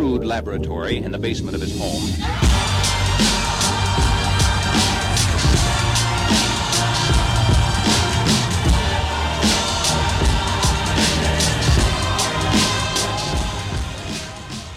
crude laboratory in the basement of his home.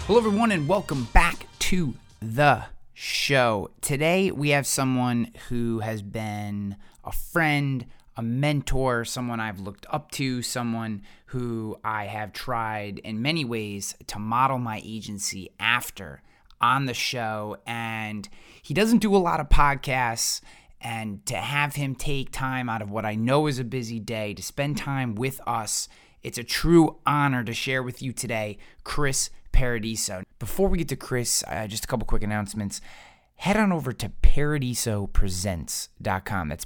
Hello, everyone, and welcome back to the show. Today, we have someone who has been a friend, a mentor, someone I've looked up to, someone who I have tried in many ways to model my agency after on the show. And he doesn't do a lot of podcasts. And to have him take time out of what I know is a busy day to spend time with us, it's a true honor to share with you today, Chris Paradiso. Before we get to Chris, uh, just a couple quick announcements. Head on over to paradisopresents.com. That's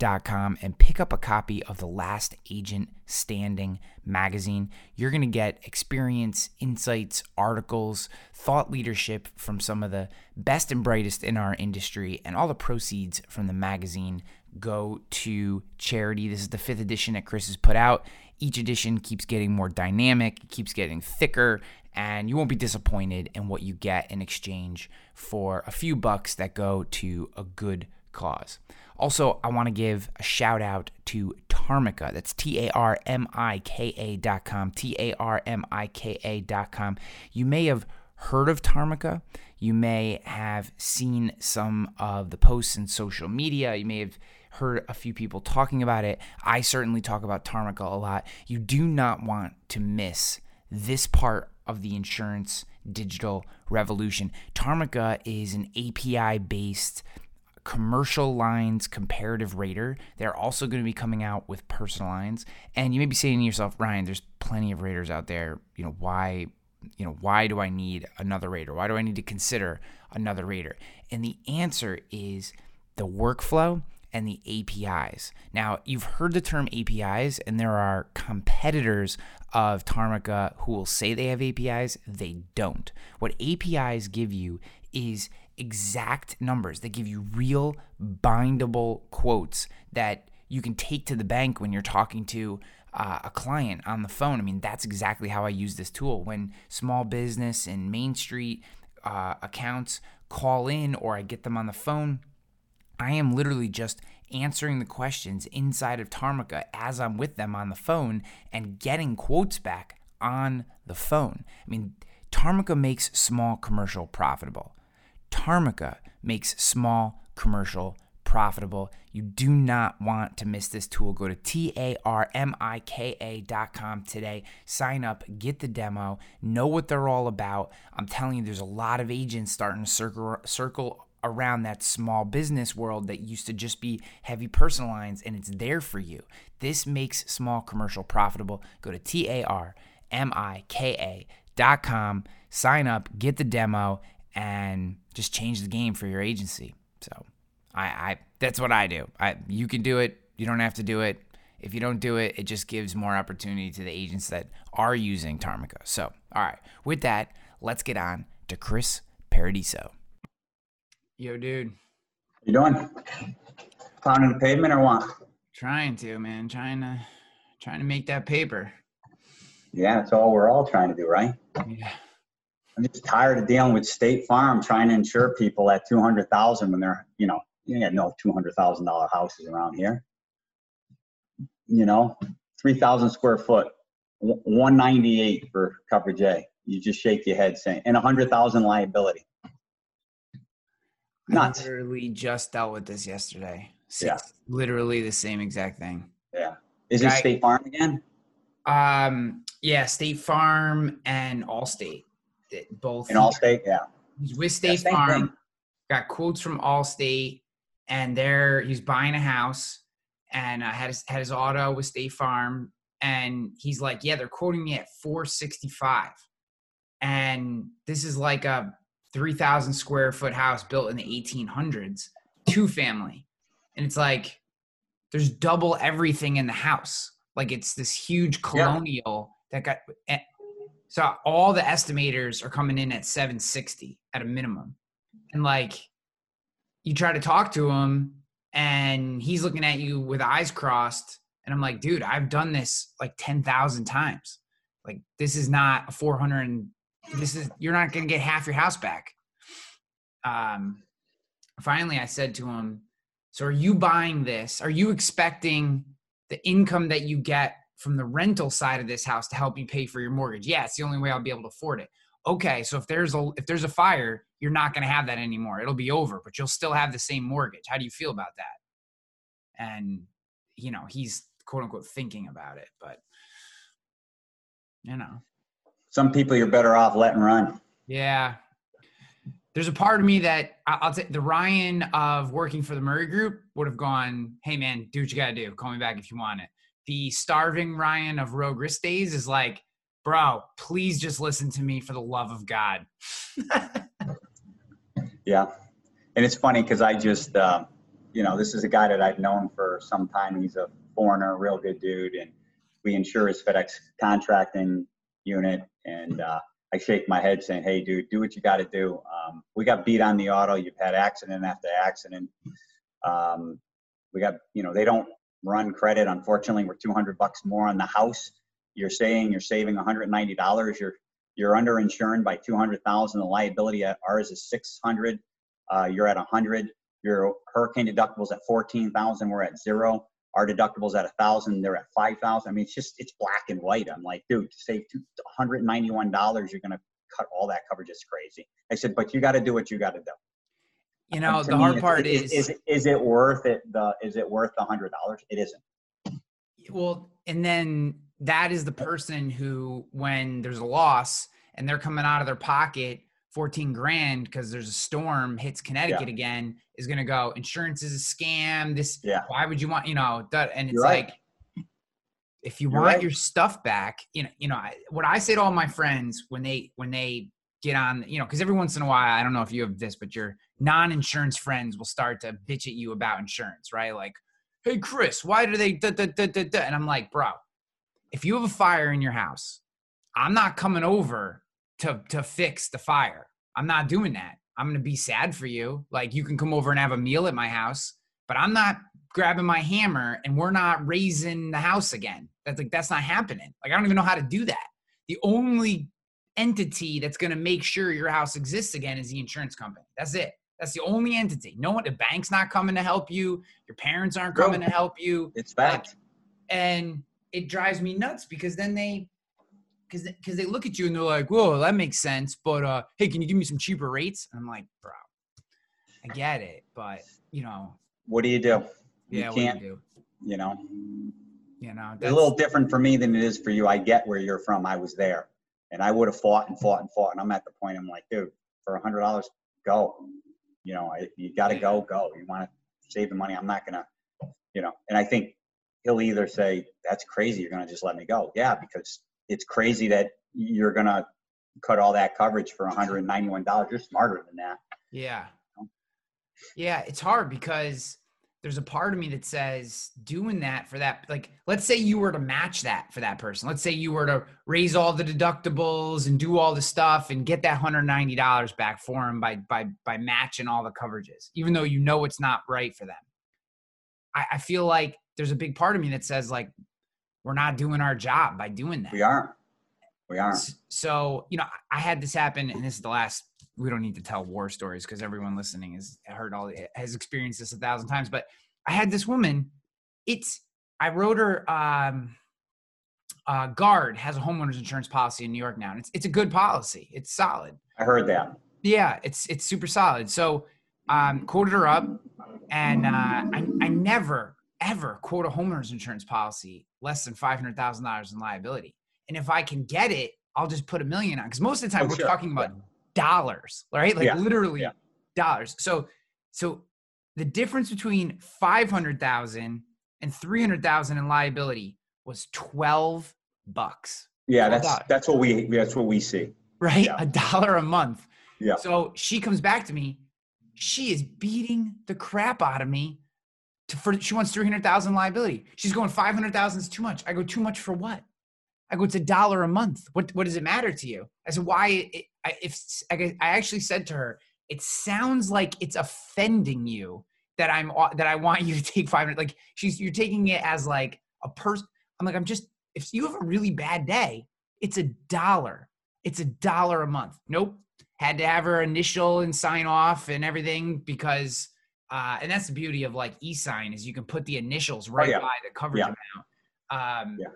paradisopresents.com and pick up a copy of The Last Agent Standing magazine. You're going to get experience, insights, articles, thought leadership from some of the best and brightest in our industry, and all the proceeds from the magazine go to charity. This is the fifth edition that Chris has put out. Each edition keeps getting more dynamic, keeps getting thicker, and you won't be disappointed in what you get in exchange for a few bucks that go to a good cause. Also, I want to give a shout out to Tarmika. That's T A R M I K A dot com. T A R M I K A dot com. You may have heard of Tarmika. You may have seen some of the posts in social media. You may have heard a few people talking about it. I certainly talk about Tarmika a lot. You do not want to miss this part of the insurance digital revolution. Tarmika is an API based commercial lines comparative rater. They're also going to be coming out with personal lines. And you may be saying to yourself, Ryan, there's plenty of raters out there. You know, why you know, why do I need another rater? Why do I need to consider another rater? And the answer is the workflow and the APIs. Now, you've heard the term APIs, and there are competitors of Tarmika who will say they have APIs. They don't. What APIs give you is exact numbers. They give you real bindable quotes that you can take to the bank when you're talking to uh, a client on the phone. I mean, that's exactly how I use this tool. When small business and Main Street uh, accounts call in or I get them on the phone, I am literally just answering the questions inside of Tarmika as I'm with them on the phone and getting quotes back on the phone. I mean, Tarmika makes small commercial profitable. Tarmika makes small commercial profitable. You do not want to miss this tool. Go to T A R M I K A.com today. Sign up, get the demo, know what they're all about. I'm telling you, there's a lot of agents starting to circle, circle around that small business world that used to just be heavy personal lines, and it's there for you. This makes small commercial profitable. Go to T A R M I K A.com, sign up, get the demo, and just change the game for your agency. So I, I that's what I do. I you can do it. You don't have to do it. If you don't do it, it just gives more opportunity to the agents that are using Tarmika. So, all right. With that, let's get on to Chris Paradiso. Yo, dude. You doing? Pounding the pavement or what? Trying to, man. Trying to trying to make that paper. Yeah, that's all we're all trying to do, right? Yeah. I'm just tired of dealing with State Farm trying to insure people at two hundred thousand when they're, you know, you got no two hundred thousand dollar houses around here. You know, three thousand square foot, one ninety eight for coverage A. You just shake your head saying, and a hundred thousand liability. Nuts. I literally just dealt with this yesterday. Yeah. Literally the same exact thing. Yeah. Is it State Farm again? Um, yeah, State Farm and Allstate. It- Both In Allstate? Yeah. He's with State same Farm. thing. Got quotes from Allstate, and there he's buying a house, and uh, had his, had his auto with State Farm, and he's like, "Yeah, they're quoting me at 465, and this is like a 3,000 square foot house built in the 1800s, two family, and it's like there's double everything in the house, like it's this huge colonial that got." So all the estimators are coming in at 760 at a minimum. And like you try to talk to him and he's looking at you with eyes crossed and I'm like, "Dude, I've done this like 10,000 times. Like this is not a 400 and this is you're not going to get half your house back. Um finally I said to him, "So are you buying this? Are you expecting the income that you get from the rental side of this house to help you pay for your mortgage?" Yeah, it's the only way I'll be able to afford it. Okay, so if there's a if there's a fire, you're not going to have that anymore. It'll be over, but you'll still have the same mortgage. How do you feel about that? And you know, he's quote unquote thinking about it, but you know. Some people you're better off letting run. Yeah. There's a part of me that I'll say the Ryan of working for the Murray Group would have gone, "Hey man, do what you gotta do. Call me back if you want it." The starving Ryan of Rogue Risk Days is like, "Bro, please just listen to me for the love of God." Yeah. And it's funny because I just, uh, you know, this is a guy that I've known for some time. He's a foreigner, real good dude. And we insure his FedEx contracting unit. And uh, I shake my head saying, hey, dude, do what you got to do. Um, we got beat on the auto. You've had accident after accident. Um, we got, you know, they don't run credit. Unfortunately, we're 200 bucks more on the house. You're saying you're saving $190. You're you're underinsured by 200,000. The liability at ours is 600. Uh, you're at 100. Your hurricane deductibles at 14,000. We're at zero. Our deductibles at a thousand. They're at 5,000. I mean, it's just it's black and white. I'm like, dude, to save 191 dollars, you're gonna cut all that coverage. It's crazy. I said, but you got to do what you got to do. You know, the hard part is, is, is is it worth it? The is it worth the hundred dollars? It isn't. well, and then that is the person who, when there's a loss and they're coming out of their pocket 14 grand because there's a storm hits Connecticut again, is going to go, insurance is a scam. This, Yeah. why would you want, you know, that, and it's You're right. like, if you You're want right. your stuff back, you know, you know, I, what I say to all my friends when they, when they get on, you know, because every once in a while, I don't know if you have this, but your non-insurance friends will start to bitch at you about insurance, right? Like, hey, Chris, why do they, da, da, da, da, da? and I'm like, bro, if you have a fire in your house, I'm not coming over to to fix the fire. I'm not doing that. I'm gonna be sad for you. Like you can come over and have a meal at my house, but I'm not grabbing my hammer and we're not raising the house again. That's like that's not happening. Like I don't even know how to do that. The only entity that's gonna make sure your house exists again is the insurance company. That's it. That's the only entity. No one, the bank's not coming to help you. Your parents aren't coming to help you It's fact. and it drives me nuts because then they because because they look at you and they're like whoa that makes sense but uh hey can you give me some cheaper rates and i'm like bro i get it but you know What do you do? You yeah can't. do you do You know, you know it's a little different for me than it is for you. I get where you're from. I was there, and I would have fought and fought and fought. And I'm at the point. I'm like, dude, for a hundred dollars, go. You know, I, you got to go, go. You want to save the money? I'm not gonna, you know. And I think he'll either say, "That's crazy. You're gonna just let me go." Yeah, because it's crazy that you're gonna cut all that coverage for 191 dollars. You're smarter than that. yeah yeah it's hard because there's a part of me that says doing that for that like let's say you were to match that for that person let's say you were to raise all the deductibles and do all the stuff and get that $190 back for them by by by matching all the coverages even though you know it's not right for them i, I feel like there's a big part of me that says like we're not doing our job by doing that We aren't. We aren't. So, you know, I had this happen, and this is the last. We don't need to tell war stories because everyone listening has heard all has experienced this a thousand times. But I had this woman. It's I wrote her. Um, uh, Guard has a homeowners insurance policy in New York now, and it's it's a good policy. It's solid. I heard that. Yeah, it's it's super solid. So, um, quoted her up, and uh, I I never ever quote a homeowners insurance policy less than five hundred thousand dollars in liability. And if I can get it, I'll just put a million on. Because most of the time Oh, we're sure. talking about dollars, right? Like Yeah, literally yeah. dollars. So so the difference between five hundred thousand and three hundred thousand in liability was twelve bucks. Yeah, Well that's done. that's what we that's what we see. right? Yeah. A dollar a month. Yeah. So she comes back to me. She is beating the crap out of me. To, for she wants three hundred thousand liability. She's going five hundred thousand is too much. I go too much for what? I go it's a dollar a month. What what does it matter to you? I said why? It, I, if I, I actually said to her, it sounds like it's offending you that I'm that I want you to take five hundred. Like she's you're taking it as like a person. I'm like I'm just if you have a really bad day, It's a dollar. It's a dollar a month. Nope. Had to have her initial and sign off and everything because, uh, and that's the beauty of like e-sign is you can put the initials right Oh, yeah. by the coverage Yeah. amount. Um, Yeah.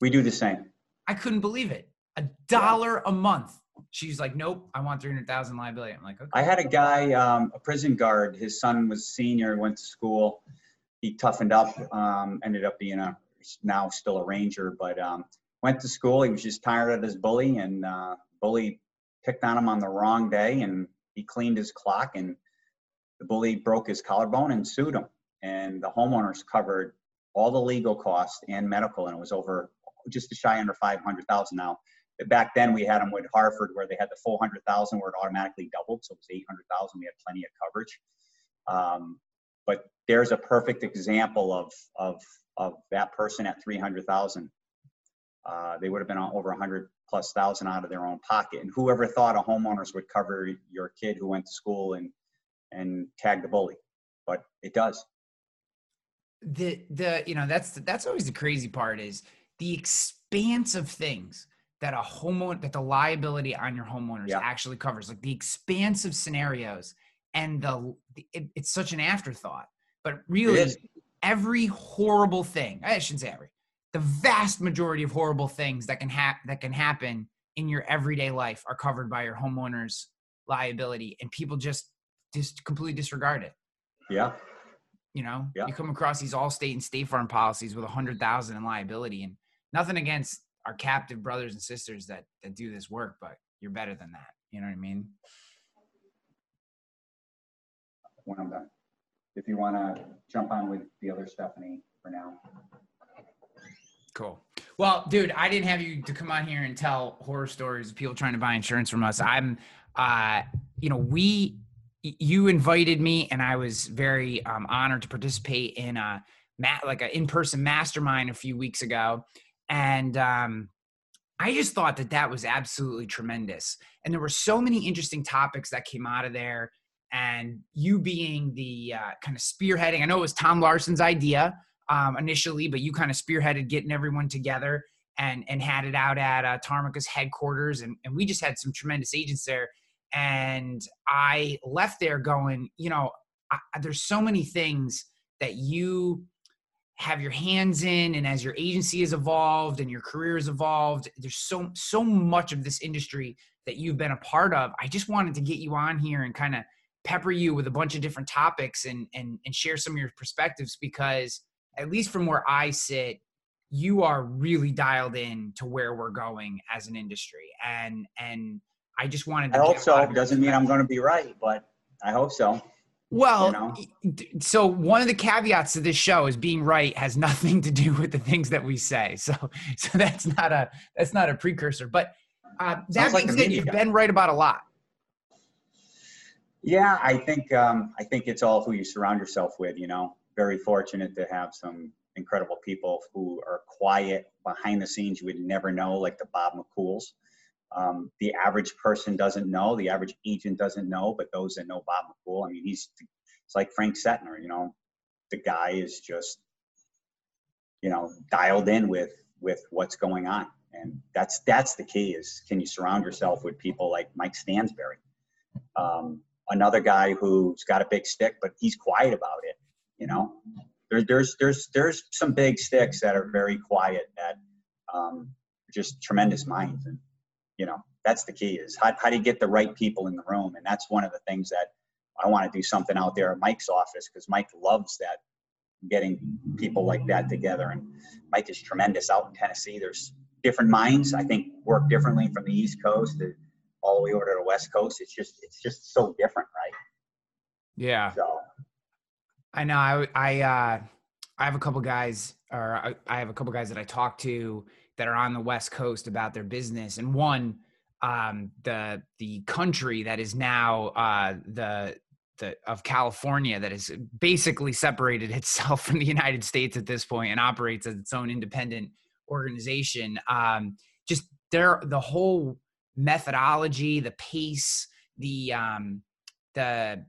We do the same. I couldn't believe it. A dollar a month. She's like, nope, I want 300,000 liability. I'm like, okay. I had a guy, um, a prison guard. His son was senior, went to school. He toughened up, um, ended up being a now still a ranger, but um, went to school. He was just tired of his bully, and uh, bully picked on him on the wrong day, and he cleaned his clock, and the bully broke his collarbone and sued him. And the homeowners covered all the legal costs and medical, and it was over just a shy under five hundred thousand now. Back then, we had them with Hartford where they had the full hundred thousand, where it automatically doubled, so it was eight hundred thousand. We had plenty of coverage. Um, but there's a perfect example of of of that person at three hundred thousand. Uh, they would have been on over a hundred plus thousand out of their own pocket. And whoever thought a homeowners would cover your kid who went to school and and tagged the bully, but it does. the the you know that's that's always the crazy part is the expanse of things that a homeowner that the liability on your homeowners Yeah. actually covers like the expansive scenarios and the it, it's such an afterthought but really every horrible thing i shouldn't say every the vast majority of horrible things that can hap that can happen in your everyday life are covered by your homeowner's liability and people just just completely disregard it Yeah, you know, Yeah. you come across these all state and state farm policies with a hundred thousand in liability, and nothing against our captive brothers and sisters that that do this work, but you're better than that. You know what I mean? when I'm done. If you want to jump on with the other Stephanie for now. Cool. Well, dude, I didn't have you to come on here and tell horror stories of people trying to buy insurance from us. I'm, uh, you know, we, you invited me, and I was very um, honored to participate in a ma- like an in-person mastermind a few weeks ago, and um, I just thought that that was absolutely tremendous. And there were so many interesting topics that came out of there. And you being the uh, kind of spearheading, I know it was Tom Larson's idea um, initially, but you kind of spearheaded getting everyone together and and had it out at uh, Tarmika's headquarters, and and we just had some tremendous agents there. And I left there going, you know, I, there's so many things that you have your hands in, and as your agency has evolved and your career has evolved, there's so so much of this industry that you've been a part of. I just wanted to get you on here and kind of pepper you with a bunch of different topics and and and share some of your perspectives because at least from where I sit, you are really dialed in to where we're going as an industry. And and I just wanted to I hope so. lot of your Doesn't mean I'm going to be right, but I hope so. Well, you know? so one of the caveats to this show is being right has nothing to do with the things that we say. So so that's not a that's not a precursor. But uh, that Sounds like being said, you've been right about a lot. Yeah, I think um, I think it's all who you surround yourself with. You know, very fortunate to have some incredible people who are quiet behind the scenes. You would never know, like the Bob McCools. Um, the average person doesn't know. The average agent doesn't know, but those that know Bob McCool, I mean, he's it's like Frank Setner. You know, the guy is just you know dialed in with with what's going on, and that's that's the key. Is can you surround yourself with people like Mike Stansberry? Um, another guy who's got a big stick, but he's quiet about it. You know, there's there's there's there's some big sticks that are very quiet that um, just tremendous minds, and you know that's the key is how how do you get the right people in the room, and that's one of the things that I want to do something out there at Mike's office because Mike loves that getting people like that together, and Mike is tremendous out in Tennessee. There's different minds I think work differently from the East Coast to all the way over to the West Coast. It's just it's just so different, right? Yeah. So I know. I I uh, I have a couple guys, or I, I have a couple guys that I talk to that are on the West Coast about their business, and one, um, the the country that is now uh, the the of California that has basically separated itself from the United States at this point and operates as its own independent organization. Um, just their the whole methodology, the pace, the um, the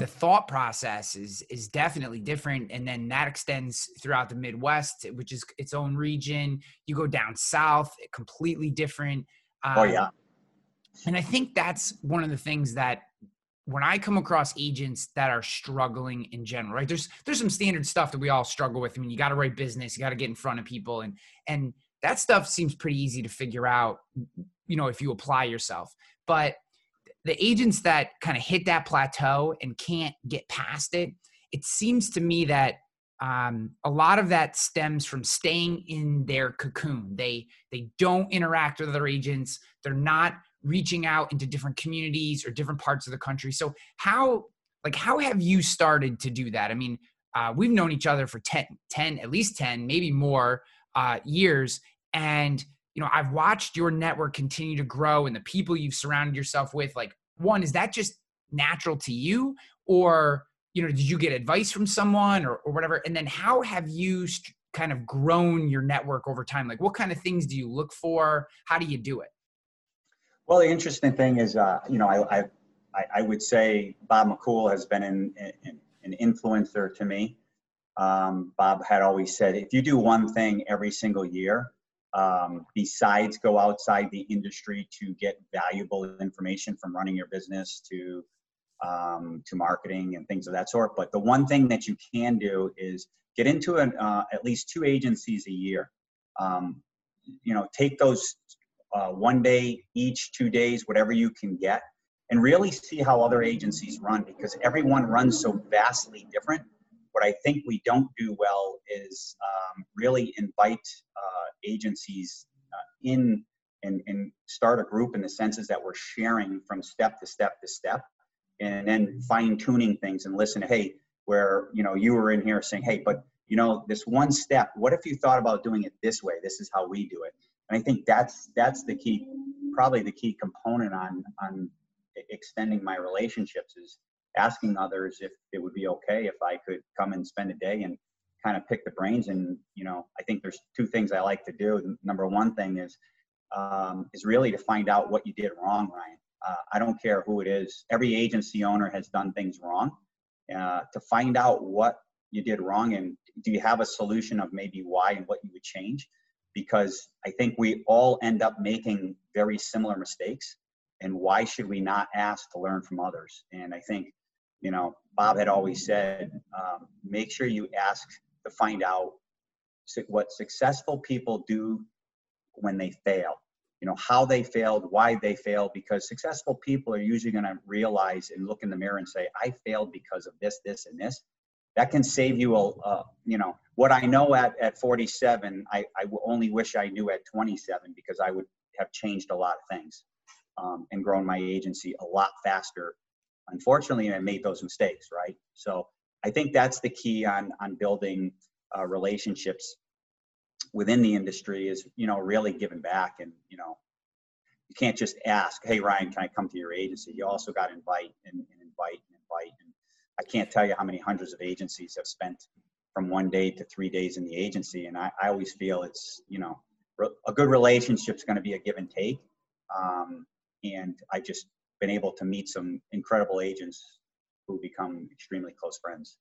the thought process is is definitely different and then that extends throughout the midwest which is its own region. You go down south completely different. Um, oh yeah. And i think that's one of the things that when i come across agents that are struggling in general right there's there's some standard stuff that we all struggle with. I mean you got to write business you got to get in front of people and and that stuff seems pretty easy to figure out you know if you apply yourself. But the agents that kind of hit that plateau and can't get past it, it seems to me that um, a lot of that stems from staying in their cocoon. They they don't interact with other agents. They're not reaching out into different communities or different parts of the country. So how like how have you started to do that? I mean, uh, we've known each other for 10, 10 at least 10, maybe more uh, years. And you know, I've watched your network continue to grow and the people you've surrounded yourself with. Like, one, is that just natural to you? Or, you know, did you get advice from someone or, or whatever? And then how have you st- kind of grown your network over time? Like, what kind of things do you look for? How do you do it? Well, the interesting thing is, uh, you know, I, I, I would say Bob McCool has been an, an, an influencer to me. Um, Bob had always said, if you do one thing every single year, um, besides go outside the industry to get valuable information from running your business to um, to marketing and things of that sort. But the one thing that you can do is get into an, uh, at least two agencies a year. Um, you know, take those uh, one day each, two days, whatever you can get, and really see how other agencies run because everyone runs so vastly different what I think we don't do well is um, really invite uh, agencies uh, in and, and start a group in the senses that we're sharing from step to step to step and then fine tuning things and listen to, hey where you know you were in here saying hey but you know this one step what if you thought about doing it this way? This is how we do it and i think that's that's the key probably the key component on on extending my relationships is asking others if it would be okay if I could come and spend a day and kind of pick the brains. And you know, I think there's two things I like to do. Number one thing is um, is really to find out what you did wrong, Ryan. Uh, I don't care who it is. Every agency owner has done things wrong. Uh, to find out what you did wrong and do you have a solution of maybe why and what you would change? Because I think we all end up making very similar mistakes. And why should we not ask to learn from others? And I think you know, Bob had always said, um, make sure you ask to find out what successful people do when they fail. You know, how they failed, why they failed, because successful people are usually going to realize and look in the mirror and say, I failed because of this, this, and this. That can save you a, you know, what I know at, at 47, I, I only wish I knew at 27 because I would have changed a lot of things um, and grown my agency a lot faster unfortunately, I made those mistakes, right? So I think that's the key on on building uh, relationships within the industry is you know really giving back and you know you can't just ask hey ryan can i come to your agency? You also got to invite and, and invite and invite. And i can't tell you how many hundreds of agencies have spent from one day to three days in the agency. And i, I always feel it's you know a good relationship is going to be a give and take. Um, and i just been able to meet some incredible agents who become extremely close friends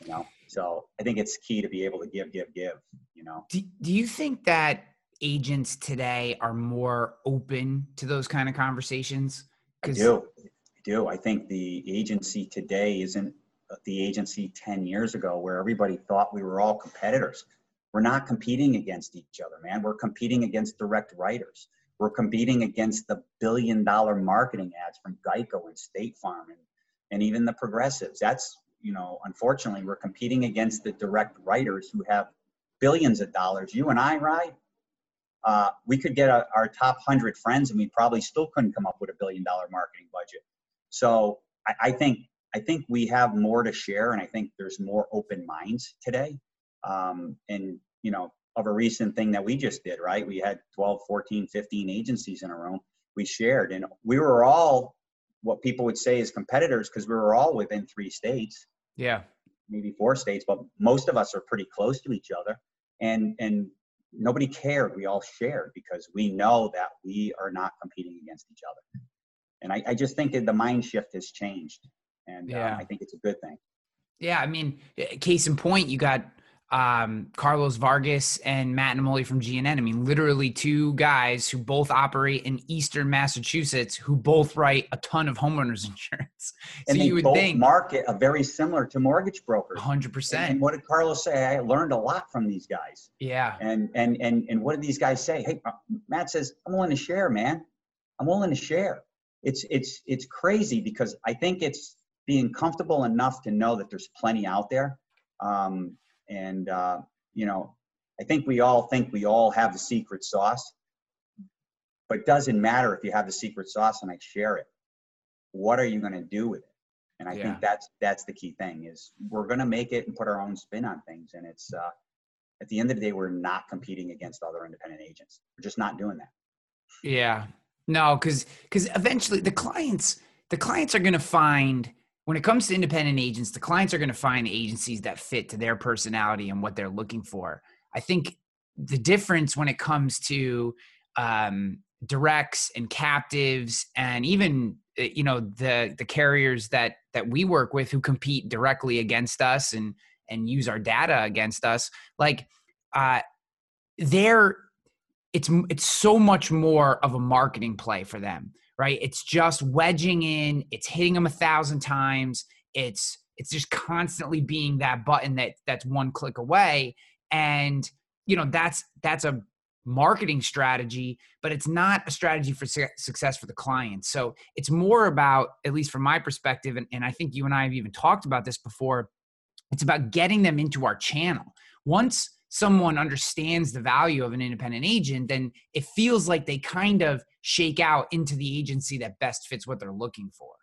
you know? So i think it's key to be able to give give give you know? Do, do you think that agents today are more open to those kind of conversations? I do. I do. I think the agency today isn't uh, the agency 10 years ago where everybody thought we were all competitors. We're not competing against each other man. We're competing against direct writers we're competing against the billion dollar marketing ads from Geico and State Farm and, and even the progressives. That's, you know, unfortunately, we're competing against the direct writers who have billions of dollars. You and I, right? Uh, we could get a, our top 100 friends and we probably still couldn't come up with a billion dollar marketing budget. So I, I think I think we have more to share, and I think there's more open minds today. Um, and you know, of a recent thing that we just did, right? We had 12, 14, 15 agencies in a room. We shared, and we were all what people would say is competitors because we were all within three states. Yeah. Maybe four states, but most of us are pretty close to each other. And and nobody cared. We all shared because we know that we are not competing against each other. And I, I just think that the mind shift has changed. and Yeah. um, I think it's a good thing. Yeah, I mean, eh, case in point, you got um, Carlos Vargas and Matt Namoli from GNN. I mean, literally two guys who both operate in Eastern Massachusetts, who both write a ton of homeowners insurance. So And they you would both think market a very similar to mortgage brokers. 100%. And, and what did Carlos say? I learned a lot from these guys. yeah, And and and and what did these guys say? Hey, uh, Matt says, I'm willing to share, man. I'm willing to share. It's it's it's crazy because I think it's being comfortable enough to know that there's plenty out there. Um, and uh, you know, I think we all think we all have the secret sauce, but it doesn't matter if you have the secret sauce and I share it. What are you going to do with it? And I Yeah. think that's that's the key thing is we're going to make it and put our own spin on things. And it's uh, at the end of the day, we're not competing against other independent agents. We're just not doing that. Yeah. No, because because eventually the clients the clients are going to find when it comes to independent agents, the clients are going to find agencies that fit to their personality and what they're looking for. I think the difference when it comes to um, directs and captives and even uh, you know the the carriers that that we work with who compete directly against us and and use our data against us like uh they're it's it's so much more of a marketing play for them right? It's just wedging in it's hitting them a thousand times it's it's just constantly being that button that that's one click away. And you know that's that's a marketing strategy but it's not a strategy for su- success for the client. So it's more about at least from my perspective and, and i think you and i have even talked about this before it's about getting them into our channel. Once someone understands the value of an independent agent then it feels like they kind of shake out into the agency that best fits what they're looking for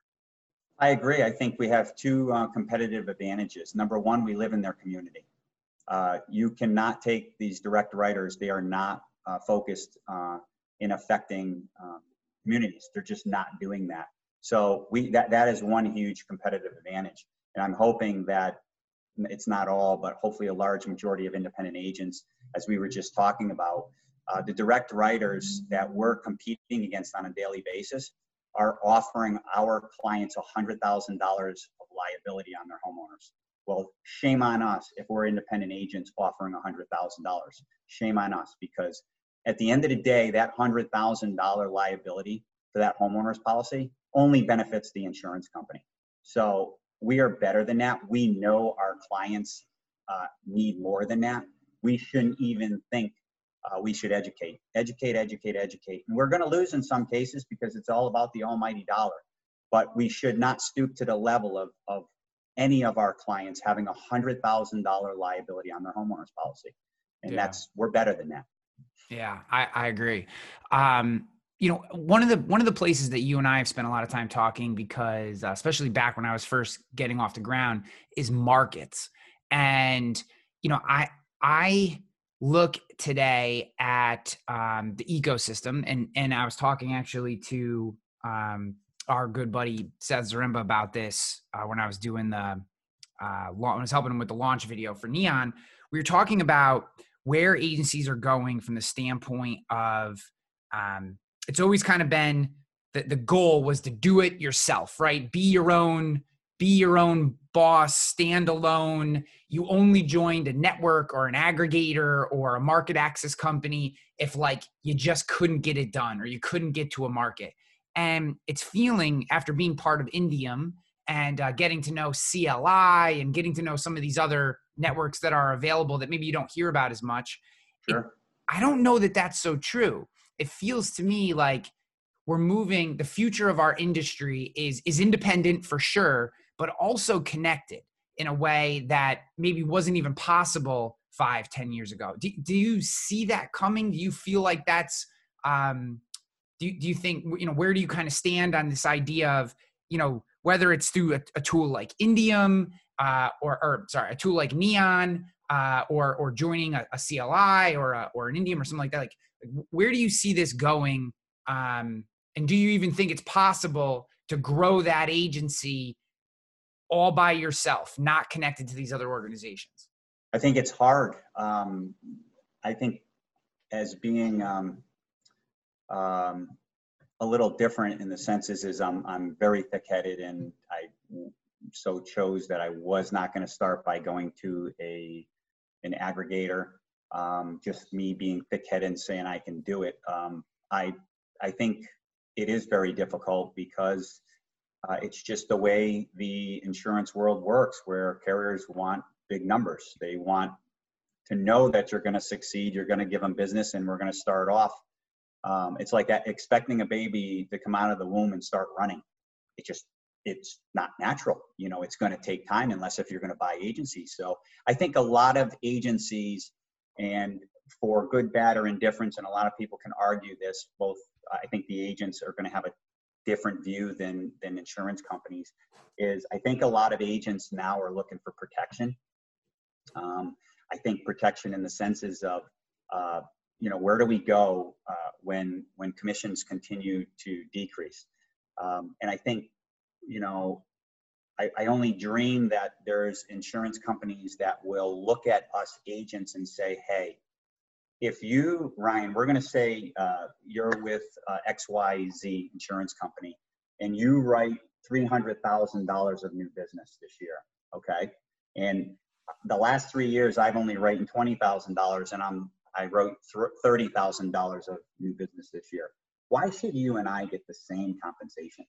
I agree. I think we have two uh, competitive advantages. Number one, we live in their community. Uh, you cannot take these direct writers; they are not uh, focused uh, in affecting um, communities. They're just not doing that. So we that that is one huge competitive advantage. And I'm hoping that it's not all, but hopefully a large majority of independent agents, as we were just talking about, uh, the direct writers that we're competing against on a daily basis are offering our clients $100,000 of liability on their homeowners. Well, shame on us if we're independent agents offering $100,000. Shame on us because at the end of the day, that $100,000 liability for that homeowner's policy only benefits the insurance company. So we are better than that. We know our clients uh, need more than that. We shouldn't even think uh, we should educate, educate, educate, educate. And we're going to lose in some cases because it's all about the almighty dollar. But we should not stoop to the level of, of any of our clients having a hundred thousand dollar liability on their homeowners policy. And Yeah. that's we're better than that. Yeah, I, I agree. Um, you know, one of the one of the places that you and I have spent a lot of time talking because, uh, especially back when I was first getting off the ground, is markets. And you know, I I look today at um, the ecosystem, and and I was talking actually to um, our good buddy Seth Zaremba about this uh, when I was doing the uh, when I was helping him with the launch video for Neon. We were talking about where agencies are going from the standpoint of um, it's always kind of been the, the goal was to do it yourself right be your own be your own boss standalone. you only joined a network or an aggregator or a market access company if like you just couldn't get it done or you couldn't get to a market and it's feeling after being part of indium and uh, getting to know cli and getting to know some of these other networks that are available that maybe you don't hear about as much Sure. I don't know that that's so true. It feels to me like we're moving the future of our industry is is independent for sure, but also connected in a way that maybe wasn't even possible five, ten years ago. Do, do you see that coming? Do you feel like that's um do you, do you think you know where do you kind of stand on this idea of you know whether it's through a, a tool like Indium uh, or or sorry a tool like Neon uh, or or joining a, a CLI or a, or an Indium or something like that. Like, where do you see this going? Um, and do you even think it's possible to grow that agency all by yourself, not connected to these other organizations? I think it's hard. Um, I think as being um, um, a little different in the senses is I'm I'm very thick-headed and I so chose that I was not going to start by going to a an aggregator. Um, just me being thick-headed and saying I can do it. Um, I I think it is very difficult because uh, it's just the way the insurance world works, where carriers want big numbers. They want to know that you're going to succeed. You're going to give them business, and we're going to start off. Um, it's like expecting a baby to come out of the womb and start running. It just it's not natural. You know, it's going to take time unless if you're going to buy agencies. So I think a lot of agencies, and for good, bad, or indifference, and a lot of people can argue this. Both, I think the agents are going to have a different view than than insurance companies. Is I think a lot of agents now are looking for protection. Um, I think protection in the senses of, uh, you know, where do we go uh, when when commissions continue to decrease? Um, and I think you know, I, I only dream that there's insurance companies that will look at us agents and say, hey, if you, Ryan, we're going to say uh, you're with uh, XYZ insurance company and you write $300,000 of new business this year, okay? And the last three years, I've only written $20,000 and I'm, I wrote $30,000 of new business this year. Why should you and I get the same compensation?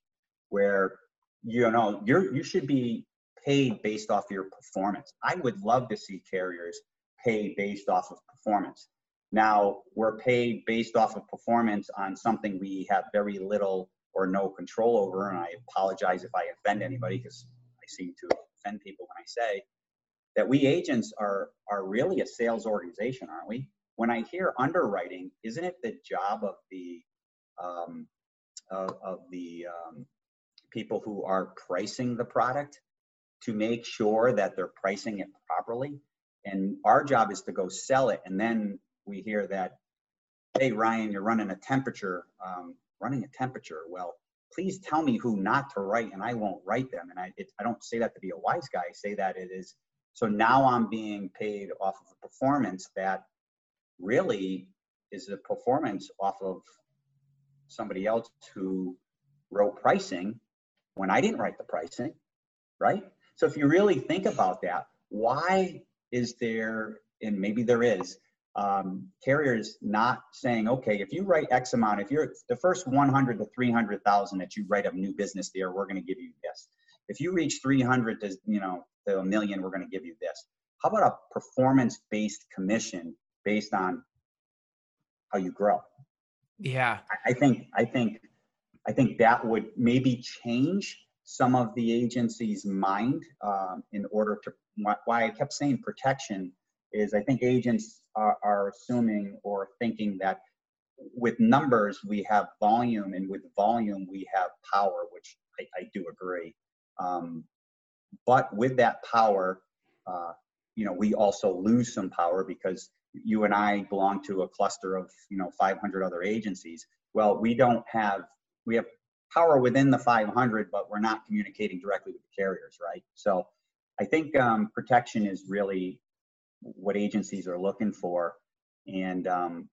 Where you know you're you should be paid based off your performance i would love to see carriers pay based off of performance now we're paid based off of performance on something we have very little or no control over and i apologize if i offend anybody because i seem to offend people when i say that we agents are are really a sales organization aren't we when i hear underwriting isn't it the job of the um, of, of the um, people who are pricing the product to make sure that they're pricing it properly. And our job is to go sell it. And then we hear that, hey, Ryan, you're running a temperature, um, running a temperature. Well, please tell me who not to write and I won't write them. And I, it, I don't say that to be a wise guy. I say that it is. So now I'm being paid off of a performance that really is a performance off of somebody else who wrote pricing when I didn't write the pricing, right? So if you really think about that, why is there, and maybe there is, um, carriers not saying, okay, if you write X amount, if you're the first 100 to 300,000 that you write of new business there, we're going to give you this. If you reach 300 to, you know, to a million, we're going to give you this. How about a performance-based commission based on how you grow? Yeah. I, I think, I think I think that would maybe change some of the agency's mind um, in order to why I kept saying protection is I think agents are, are assuming or thinking that with numbers we have volume and with volume we have power, which I, I do agree. Um, but with that power, uh, you know, we also lose some power because you and I belong to a cluster of you know 500 other agencies. Well, we don't have we have power within the 500, but we're not communicating directly with the carriers, right? So I think um, protection is really what agencies are looking for. And um,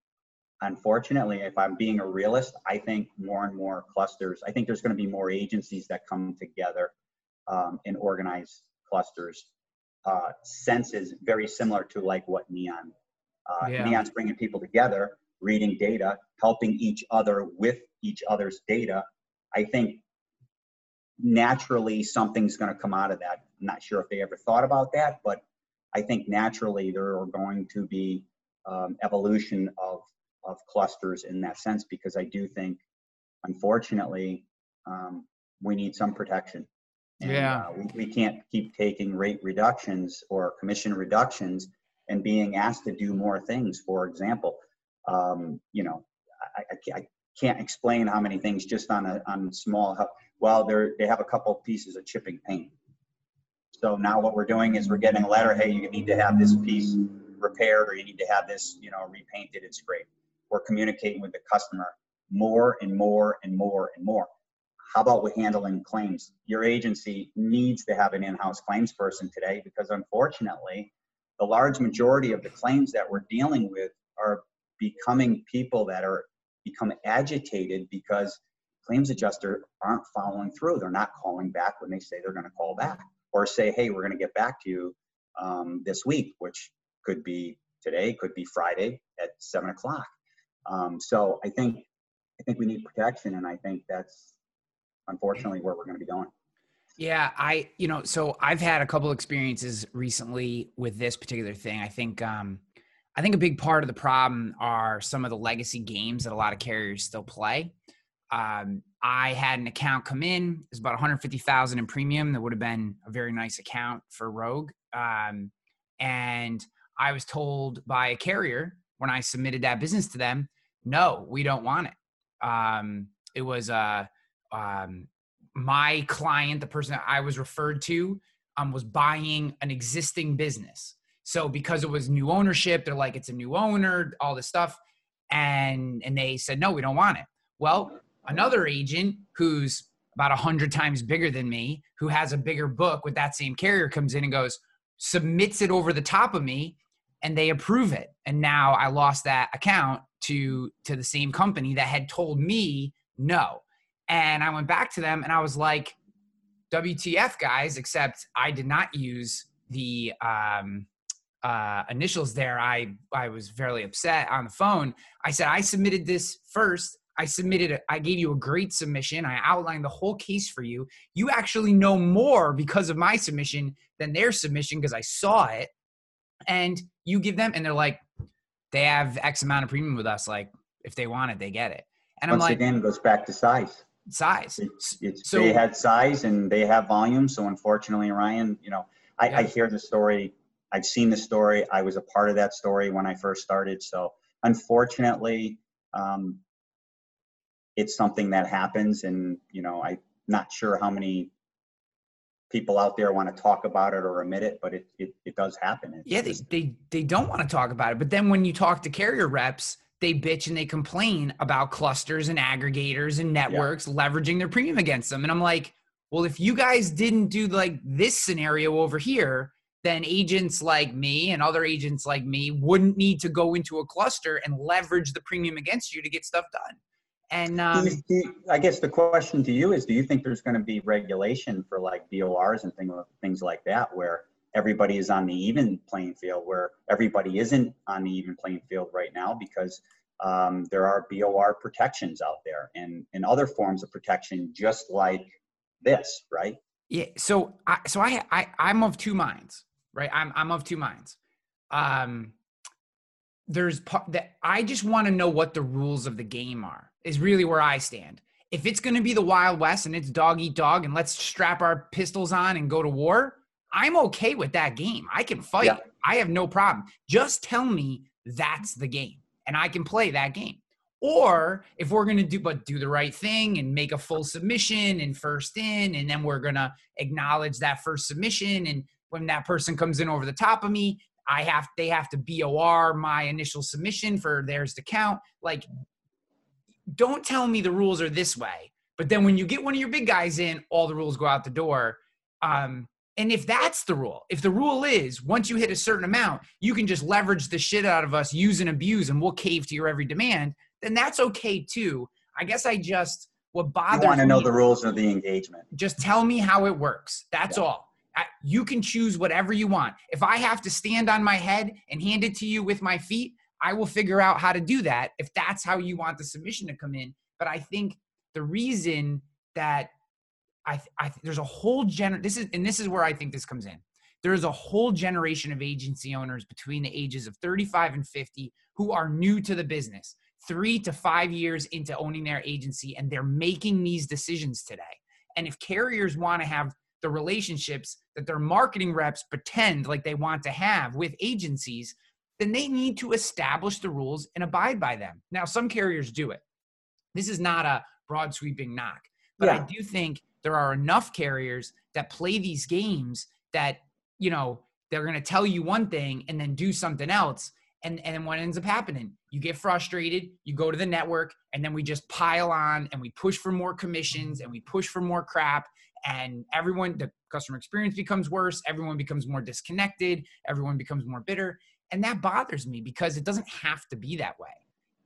unfortunately, if I'm being a realist, I think more and more clusters, I think there's going to be more agencies that come together um, and organize clusters. Uh, sense is very similar to like what Neon. Uh, yeah. Neon's bringing people together, reading data, helping each other with each other's data. I think naturally something's going to come out of that. I'm not sure if they ever thought about that, but I think naturally there are going to be um, evolution of of clusters in that sense because I do think, unfortunately, um, we need some protection. And, yeah. Uh, we, we can't keep taking rate reductions or commission reductions and being asked to do more things. For example, um, you know, I, I, I, can't explain how many things just on a on small. Well, they they have a couple pieces of chipping paint. So now what we're doing is we're getting a letter. Hey, you need to have this piece repaired, or you need to have this, you know, repainted. It's great. We're communicating with the customer more and more and more and more. How about with handling claims? Your agency needs to have an in-house claims person today because unfortunately, the large majority of the claims that we're dealing with are becoming people that are become agitated because claims adjuster aren't following through. They're not calling back when they say they're going to call back or say, hey, we're going to get back to you um, this week, which could be today, could be Friday at seven o'clock. Um, so I think I think we need protection, and I think that's unfortunately where we're going to be going. Yeah, I you know, so I've had a couple experiences recently with this particular thing. I think um I think a big part of the problem are some of the legacy games that a lot of carriers still play. Um, I had an account come in. It was about 150,000 in premium. That would have been a very nice account for Rogue. Um, and I was told by a carrier when I submitted that business to them, no, we don't want it. Um, it was uh, um, my client, the person that I was referred to, um, was buying an existing business. So because it was new ownership, they're like, it's a new owner, all this stuff, and and they said, no, we don't want it. Well, another agent who's about a hundred times bigger than me, who has a bigger book with that same carrier, comes in and goes, submits it over the top of me, and they approve it. And now I lost that account to to the same company that had told me no. And I went back to them and I was like, WTF, guys, except I did not use the um, uh, initials there. I, I was fairly upset on the phone. I said, I submitted this first. I submitted it. I gave you a great submission. I outlined the whole case for you. You actually know more because of my submission than their submission because I saw it. And you give them, and they're like, they have X amount of premium with us. Like, if they want it, they get it. And Once I'm like, again, it goes back to size. size. It's, it's So- they had size and they have volume. So unfortunately, Ryan, you know, I, I hear the story. I've seen the story. I was a part of that story when I first started. So unfortunately, um, it's something that happens, and you know, I'm not sure how many people out there want to talk about it or admit it, but it it, it does happen. It's Yeah, they, just- they they don't want to talk about it. But then when you talk to carrier reps, they bitch and they complain about clusters and aggregators and networks leveraging their premium against them. And I'm like, well, if you guys didn't do like this scenario over here, then agents like me and other agents like me wouldn't need to go into a cluster and leverage the premium against you to get stuff done. And um, you- do you- I guess the question to you is, do you think there's going to be regulation for like BORs and things, things like that, where everybody is on the even playing field, where everybody isn't on the even playing field right now because um, there are BOR protections out there and, and other forms of protection just like this, right? Yeah. So I so I I I'm of two minds, right? I'm I'm of two minds. Um there's part that I just want to know what the rules of the game are. Is really where I stand. If it's going to be the Wild West and it's dog eat dog and let's strap our pistols on and go to war, I'm okay with that game. I can fight. Yeah. I have no problem. Just tell me that's the game and I can play that game. Or if we're going to do but do the right thing and make a full submission and first in and then we're going to acknowledge that first submission and when that person comes in over the top of me, I have they have to BOR my initial submission for theirs to count. Like don't tell me the rules are this way. But then when you get one of your big guys in, all the rules go out the door. Um, and if that's the rule, if the rule is once you hit a certain amount, you can just leverage the shit out of us, use and abuse, and we'll cave to your every demand, then that's okay too. I guess I just what You bothers want to know me- the rules of the engagement. just tell me how it works. That's Yeah. all. I, you can choose whatever you want. If I have to stand on my head and hand it to you with my feet, I will figure out how to do that if that's how you want the submission to come in. But I think the reason that I, I there's a whole gener this is and this is where I think this comes in. There is a whole generation of agency owners between the ages of 35 and 50 who are new to the business, three to five years into owning their agency, and they're making these decisions today. And if carriers want to have the relationships that their marketing reps pretend like they want to have with agencies, then they need to establish the rules and abide by them. Now, some carriers do it. This is not a broad sweeping knock, but I do think there are enough carriers that play these games that, you know, they're going to tell you one thing and then do something else. And, and then what ends up happening? You get frustrated, you go to the network, and then we just pile on and we push for more commissions and we push for more crap. And everyone, the customer experience becomes worse. Everyone becomes more disconnected. Everyone becomes more bitter. And that bothers me because it doesn't have to be that way.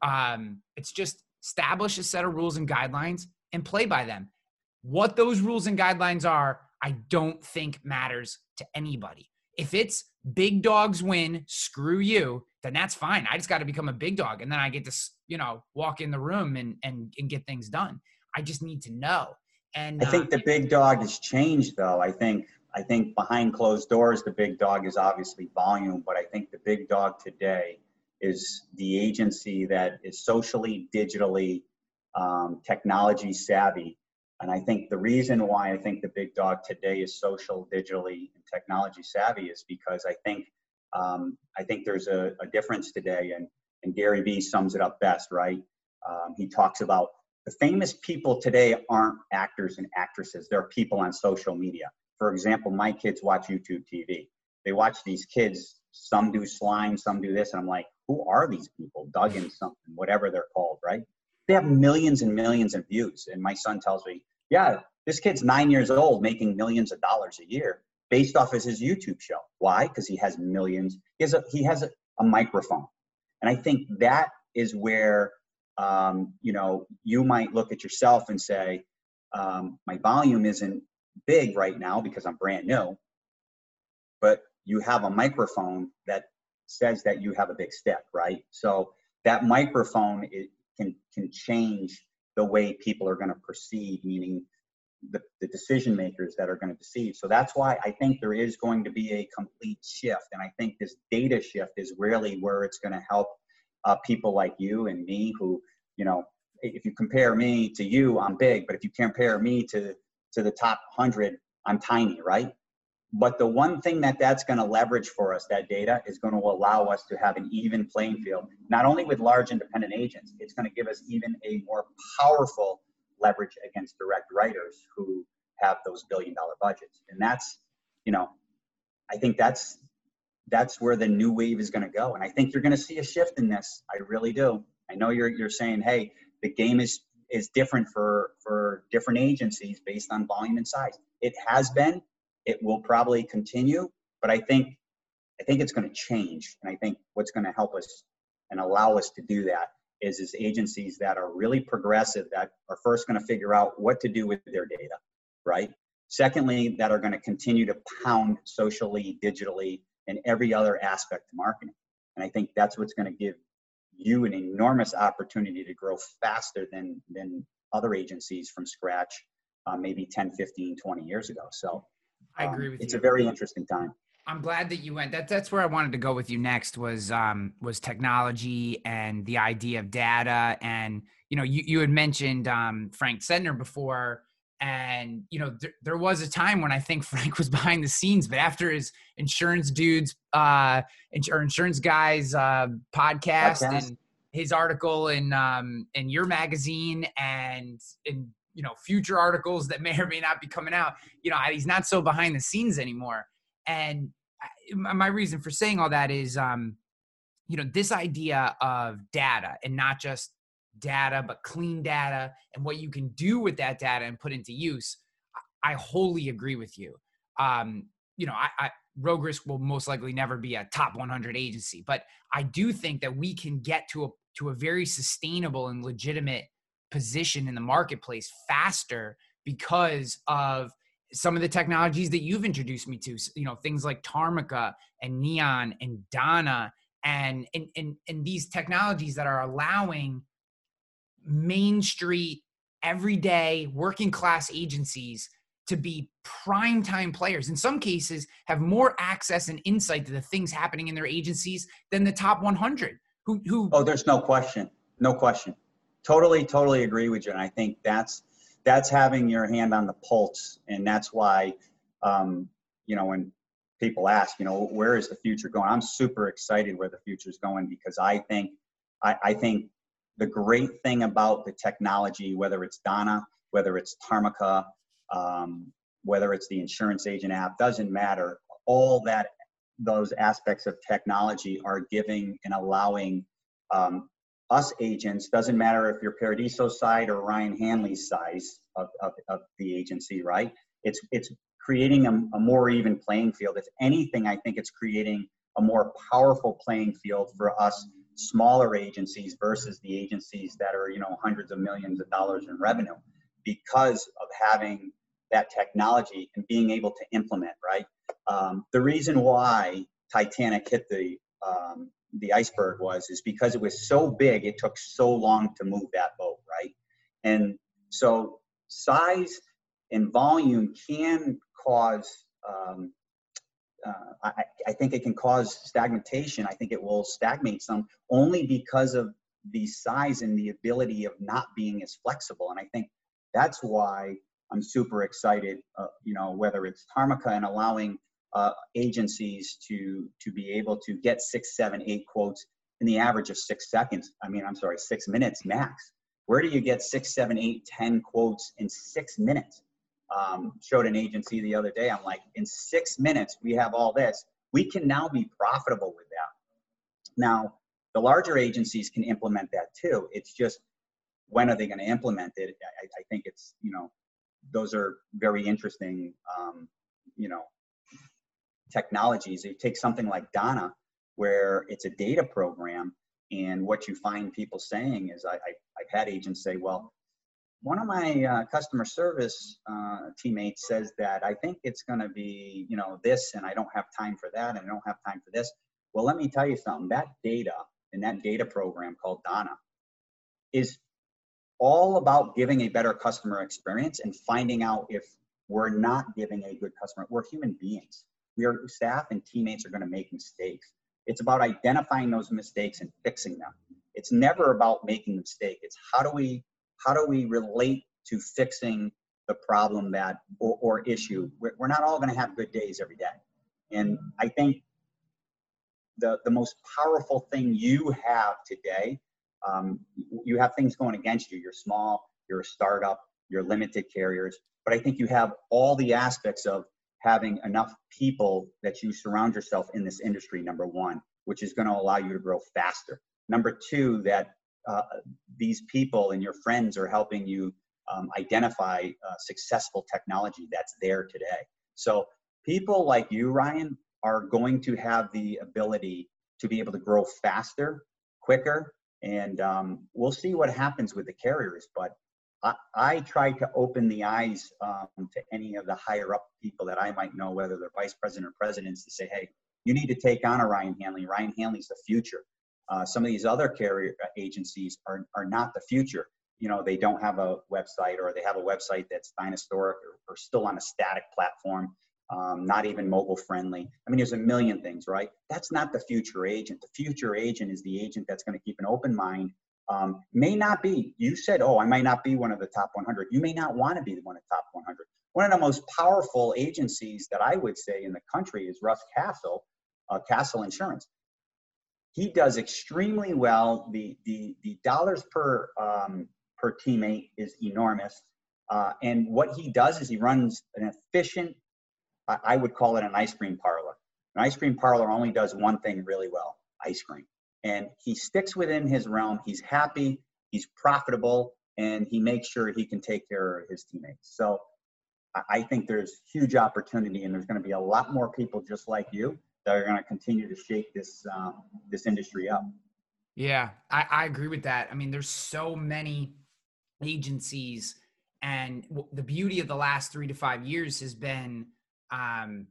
Um, it's just establish a set of rules and guidelines, and play by them. What those rules and guidelines are, I don't think matters to anybody. If it's big dogs win, screw you, then that's fine. I just got to become a big dog and then I get to, you know, walk in the room and and and get things done. I just need to know. And I think uh, the big dog has changed though. I think I think behind closed doors the big dog is obviously volume, but I think the big dog today is the agency that is socially, digitally, um, technology savvy. And I think the reason why I think the big dog today is social, digitally, and technology savvy is because I think um, I think there's a, a, difference today, and, and Gary Vee sums it up best, right? Um, he talks about the famous people today aren't actors and actresses, they're people on social media. For example, my kids watch YouTube TV. They watch these kids, some do slime, some do this, and I'm like, who are these people? Duggan something, whatever they're called, right? They have millions and millions of views. And my son tells me, yeah, this kid's nine years old making millions of dollars a year based off of his YouTube show. Why? Because he has millions. He has a he has a, a microphone, and I think that is where um, you know you might look at yourself and say, um, my volume isn't big right now because I'm brand new, but you have a microphone that says that you have a big stick, right? So that microphone can can change the way people are going to perceive, meaning the, the decision makers that are going to deceive. So that's why I think there is going to be a complete shift. And I think this data shift is really where it's going to help uh, people like you and me who, you know, if you compare me to you, I'm big, but if you compare me to, to the top 100, I'm tiny, right? But the one thing that that's going to leverage for us, that data, is going to allow us to have an even playing field, not only with large independent agents, it's going to give us even a more powerful leverage against direct writers who have those billion dollar budgets. And that's, you know, I think that's that's where the new wave is going to go. And I think you're going to see a shift in this. I really do. I know you're you're saying, hey, the game is is different for for different agencies based on volume and size. It has been. It will probably continue, but I think I think it's going to change. And I think what's going to help us and allow us to do that is is agencies that are really progressive that are first going to figure out what to do with their data, right? Secondly, that are going to continue to pound socially, digitally, and every other aspect of marketing. And I think that's what's going to give you an enormous opportunity to grow faster than than other agencies from scratch uh, maybe 10 15 20 years ago. So um, i agree with it's you. it's a very interesting time. I'm glad that you went. That that's where I wanted to go with you next was um was technology and the idea of data and you know you you had mentioned um Frank Sendner before and you know th- there was a time when I think Frank was behind the scenes but after his insurance dudes uh or insurance guys uh podcast, podcast. and his article in um in your magazine and in you know future articles that may or may not be coming out you know he's not so behind the scenes anymore and my reason for saying all that is, um, you know, this idea of data and not just data, but clean data and what you can do with that data and put into use. I wholly agree with you. Um, you know, I, I Rogue Risk will most likely never be a top 100 agency, but I do think that we can get to a to a very sustainable and legitimate position in the marketplace faster because of some of the technologies that you've introduced me to, you know, things like Tarmika and Neon and Donna and and and, and these technologies that are allowing main street everyday working class agencies to be prime time players. In some cases have more access and insight to the things happening in their agencies than the top 100 who who oh there's no question. No question. Totally totally agree with you and i think that's that's having your hand on the pulse, and that's why, um, you know, when people ask, you know, where is the future going? I'm super excited where the future is going because I think, I, I think the great thing about the technology, whether it's Donna, whether it's Tarmika, um, whether it's the insurance agent app, doesn't matter. All that those aspects of technology are giving and allowing um, us agents, doesn't matter if you're Paradiso side or Ryan Hanley's size of, of, of the agency, right? It's, it's creating a, a, more even playing field. If anything, I think it's creating a more powerful playing field for us smaller agencies versus the agencies that are, you know, hundreds of millions of dollars in revenue. because of having that technology and being able to implement, right? Um, the reason why Titanic hit the um, the iceberg was is because it was so big, it took so long to move that boat, right? And so size and volume can cause um, uh, I, I, think it can cause stagnation. I think it will stagnate some only because of the size and the ability of not being as flexible. And I think that's why I'm super excited. Uh, you know, whether it's Tarmika and allowing uh, agencies to to be able to get six, seven, eight quotes in the average of six seconds. I mean, I'm sorry, six minutes max. Where do you get six, seven, eight, ten quotes in six minutes? Um, showed an agency the other day. I'm like, in six minutes, we have all this. We can now be profitable with that. Now, the larger agencies can implement that too. It's just when are they going to implement it? I, I, think it's you know those are very interesting um, you know technologies. You take something like Donna, where it's a data program, and what you find people saying is, I, I I've had agents say, well, one of my uh, customer service uh, teammates says that I think it's going to be, you know, this, and I don't have time for that, and I don't have time for this. Well, let me tell you something. That data in that data program called Donna is all about giving a better customer experience and finding out if we're not giving a good customer. We're human beings. We are staff and teammates are going to make mistakes. It's about identifying those mistakes and fixing them. It's never about making a mistake. It's how do we how do we relate to fixing the problem that or, or issue? We're, we're not all going to have good days every day. And i think the the most powerful thing you have today um, you have things going against you. You're small you're a startup you're limited carriers but i think you have all the aspects of having enough people that you surround yourself in this industry number one which is going to allow you to grow faster. Number two that uh, these people and your friends are helping you um, identify uh, successful technology that's there today. So people like you, Ryan, are going to have the ability to be able to grow faster, quicker, and um, we'll see what happens with the carriers. But I, I try to open the eyes um, to any of the higher up people that I might know, whether they're vice president or presidents, to say, hey, you need to take on a Ryan Hanley. Ryan Hanley's the future. Uh, some of these other carrier uh, agencies are, are not the future. You know, they don't have a website or they have a website that's dinosauric or, or still on a static platform, um, not even mobile friendly. I mean, there's a million things, right? That's not the future agent. The future agent is the agent that's going to keep an open mind. Um, may not be, you said, oh, I might not be one of the top 100. You may not want to be one of the top 100. One of the most powerful agencies that I would say in the country is Russ Castle, uh, Castle Insurance he does extremely well. The the the dollars per um, per teammate is enormous, uh, and what he does is he runs an efficient. I would call it an ice cream parlor. An ice cream parlor only does one thing really well: ice cream. And he sticks within his realm. He's happy. He's profitable, and he makes sure he can take care of his teammates. So I think there's huge opportunity, and there's going to be a lot more people just like you that are going to continue to shake this um, this industry up. Yeah, I, I agree with that. I mean, there's so many agencies, and the beauty of the last three to five years has been um,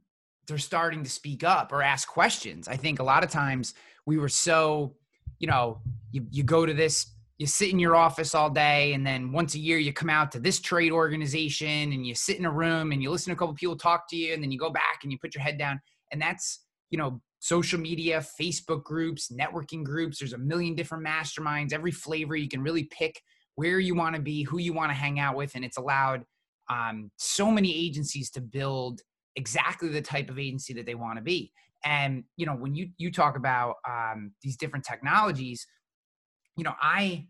they're starting to speak up or ask questions. I think a lot of times we were so, you know, you, you go to this, you sit in your office all day, and then once a year you come out to this trade organization and you sit in a room and you listen to a couple people talk to you, and then you go back and you put your head down. And that's you know, social media, Facebook groups, networking groups. There's a million different masterminds, every flavor. You can really pick where you want to be, who you want to hang out with, and it's allowed um, so many agencies to build exactly the type of agency that they want to be. And you know, when you you talk about um, these different technologies, you know, I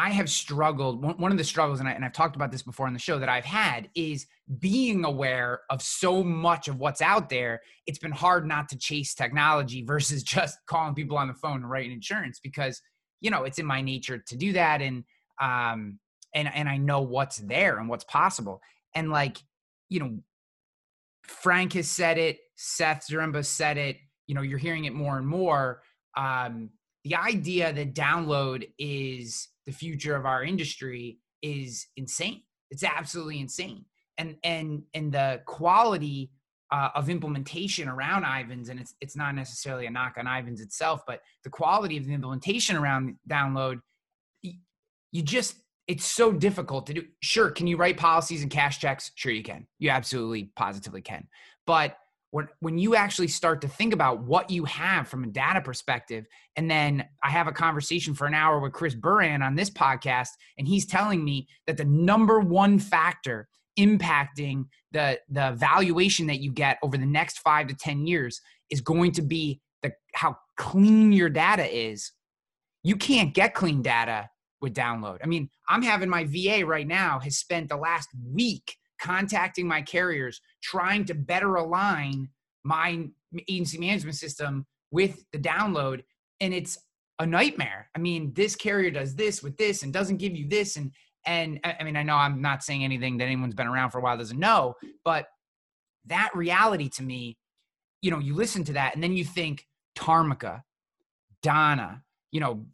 I have struggled. One of the struggles, and, I, I've talked about this before on the show, that I've had is being aware of so much of what's out there. It's been hard not to chase technology versus just calling people on the phone and writing insurance because you know it's in my nature to do that, and um, and and I know what's there and what's possible. And like you know, Frank has said it, Seth Zaremba said it. You know, you're hearing it more and more. Um, the idea that download is the future of our industry is insane. It's absolutely insane. And and and the quality uh, of implementation around Ivans, and it's it's not necessarily a knock on Ivans itself, but the quality of the implementation around download, you just it's so difficult to do. Sure, can you write policies and cash checks? Sure, you can. You absolutely positively can. But when when you actually start to think about what you have from a data perspective and then i have a conversation for an hour with chris burand on this podcast and he's telling me that the number one factor impacting the the valuation that you get over the next 5 to 10 years is going to be the how clean your data is. You can't get clean data with download. I mean i'm having my va right now has spent the last week contacting my carriers, trying to better align my agency management system with the download. And it's a nightmare. I mean, this carrier does this with this and doesn't give you this. And, and I mean, I know I'm not saying anything that anyone's been around for a while doesn't know, but that reality to me, you know, you listen to that and then you think Tarmika, Donna, you know,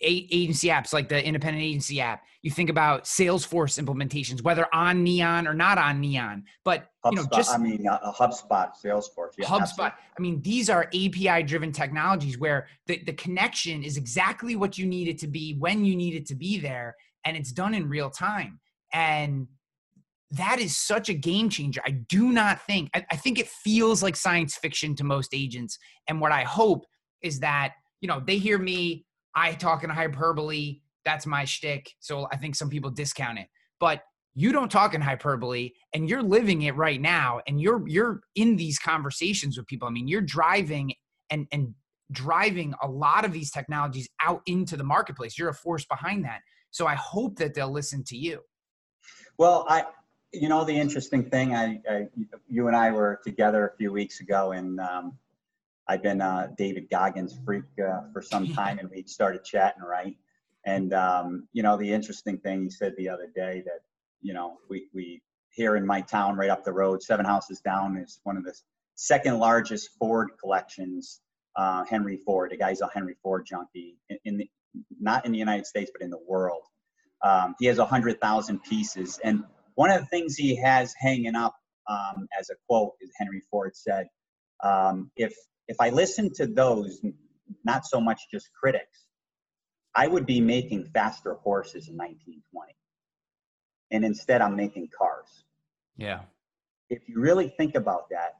agency apps like the independent agency app. You think about Salesforce implementations, whether on Neon or not on Neon. But HubSpot, you know, just I mean, uh, HubSpot, Salesforce, yeah, HubSpot. Absolutely. I mean, these are API-driven technologies where the the connection is exactly what you need it to be when you need it to be there, and it's done in real time. And that is such a game changer. I do not think. I, I think it feels like science fiction to most agents. And what I hope is that you know they hear me I talk in hyperbole. That's my shtick. So I think some people discount it. But you don't talk in hyperbole and you're living it right now and you're you're in these conversations with people. I mean, you're driving and and driving a lot of these technologies out into the marketplace. You're a force behind that. So I hope that they'll listen to you. Well, I you know the interesting thing I, I you and I were together a few weeks ago in um, I've been uh, David Goggins freak uh, for some time, and we started chatting, right? And um, you know, the interesting thing he said the other day that you know we we here in my town, right up the road, seven houses down, is one of the second largest Ford collections. Uh, Henry Ford, the guy's a Henry Ford junkie in, in the, not in the United States, but in the world. Um, he has a hundred thousand pieces, and one of the things he has hanging up um, as a quote is Henry Ford said, um, "If if I listened to those, not so much just critics, I would be making faster horses in 1920. And instead, I'm making cars. Yeah. If you really think about that,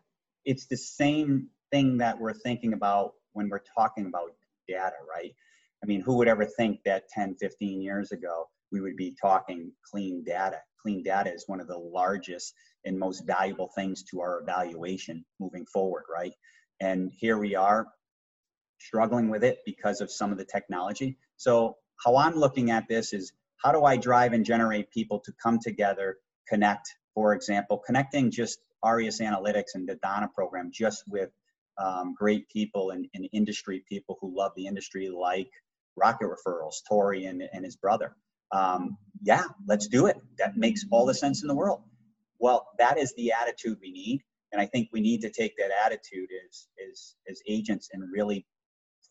it's the same thing that we're thinking about when we're talking about data, right? I mean, who would ever think that 10, 15 years ago we would be talking clean data? Clean data is one of the largest and most valuable things to our evaluation moving forward, right? And here we are struggling with it because of some of the technology. So, how I'm looking at this is how do I drive and generate people to come together, connect, for example, connecting just Aureus Analytics and the Donna program just with um, great people and, and, industry people who love the industry, like Rocket Referrals, Tori and, and his brother. Um, yeah, let's do it. That makes all the sense in the world. Well, that is the attitude we need. And I think we need to take that attitude as, as, as agents and really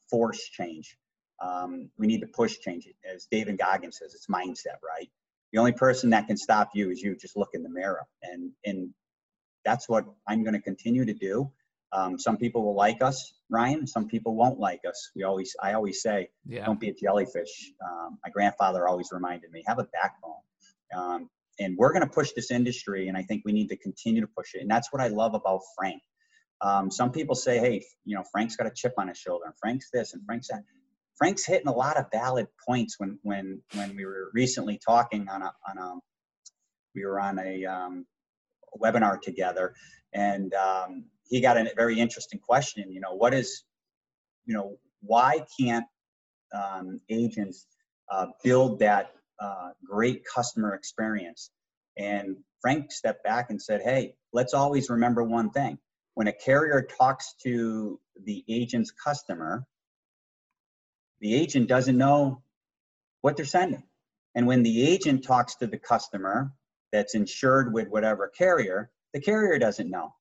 force change. Um, we need to push change. As David Goggins says, it's mindset, right? The only person that can stop you is you. Just look in the mirror, and and that's what I'm going to continue to do. Um, some people will like us, Ryan. Some people won't like us. We always, I always say, yeah. don't be a jellyfish. Um, my grandfather always reminded me, have a backbone. Um, and we're going to push this industry and i think we need to continue to push it and that's what i love about frank. Um, some people say hey you know frank's got a chip on his shoulder and frank's this and frank's that. Frank's hitting a lot of valid points when when when we were recently talking on a on a we were on a um, webinar together and um, he got a very interesting question you know what is you know why can't um, agents uh, build that uh, great customer experience. And Frank stepped back and said, hey, let's always remember one thing. When a carrier talks to the agent's customer, the agent doesn't know what they're sending. And when the agent talks to the customer that's insured with whatever carrier, the carrier doesn't know.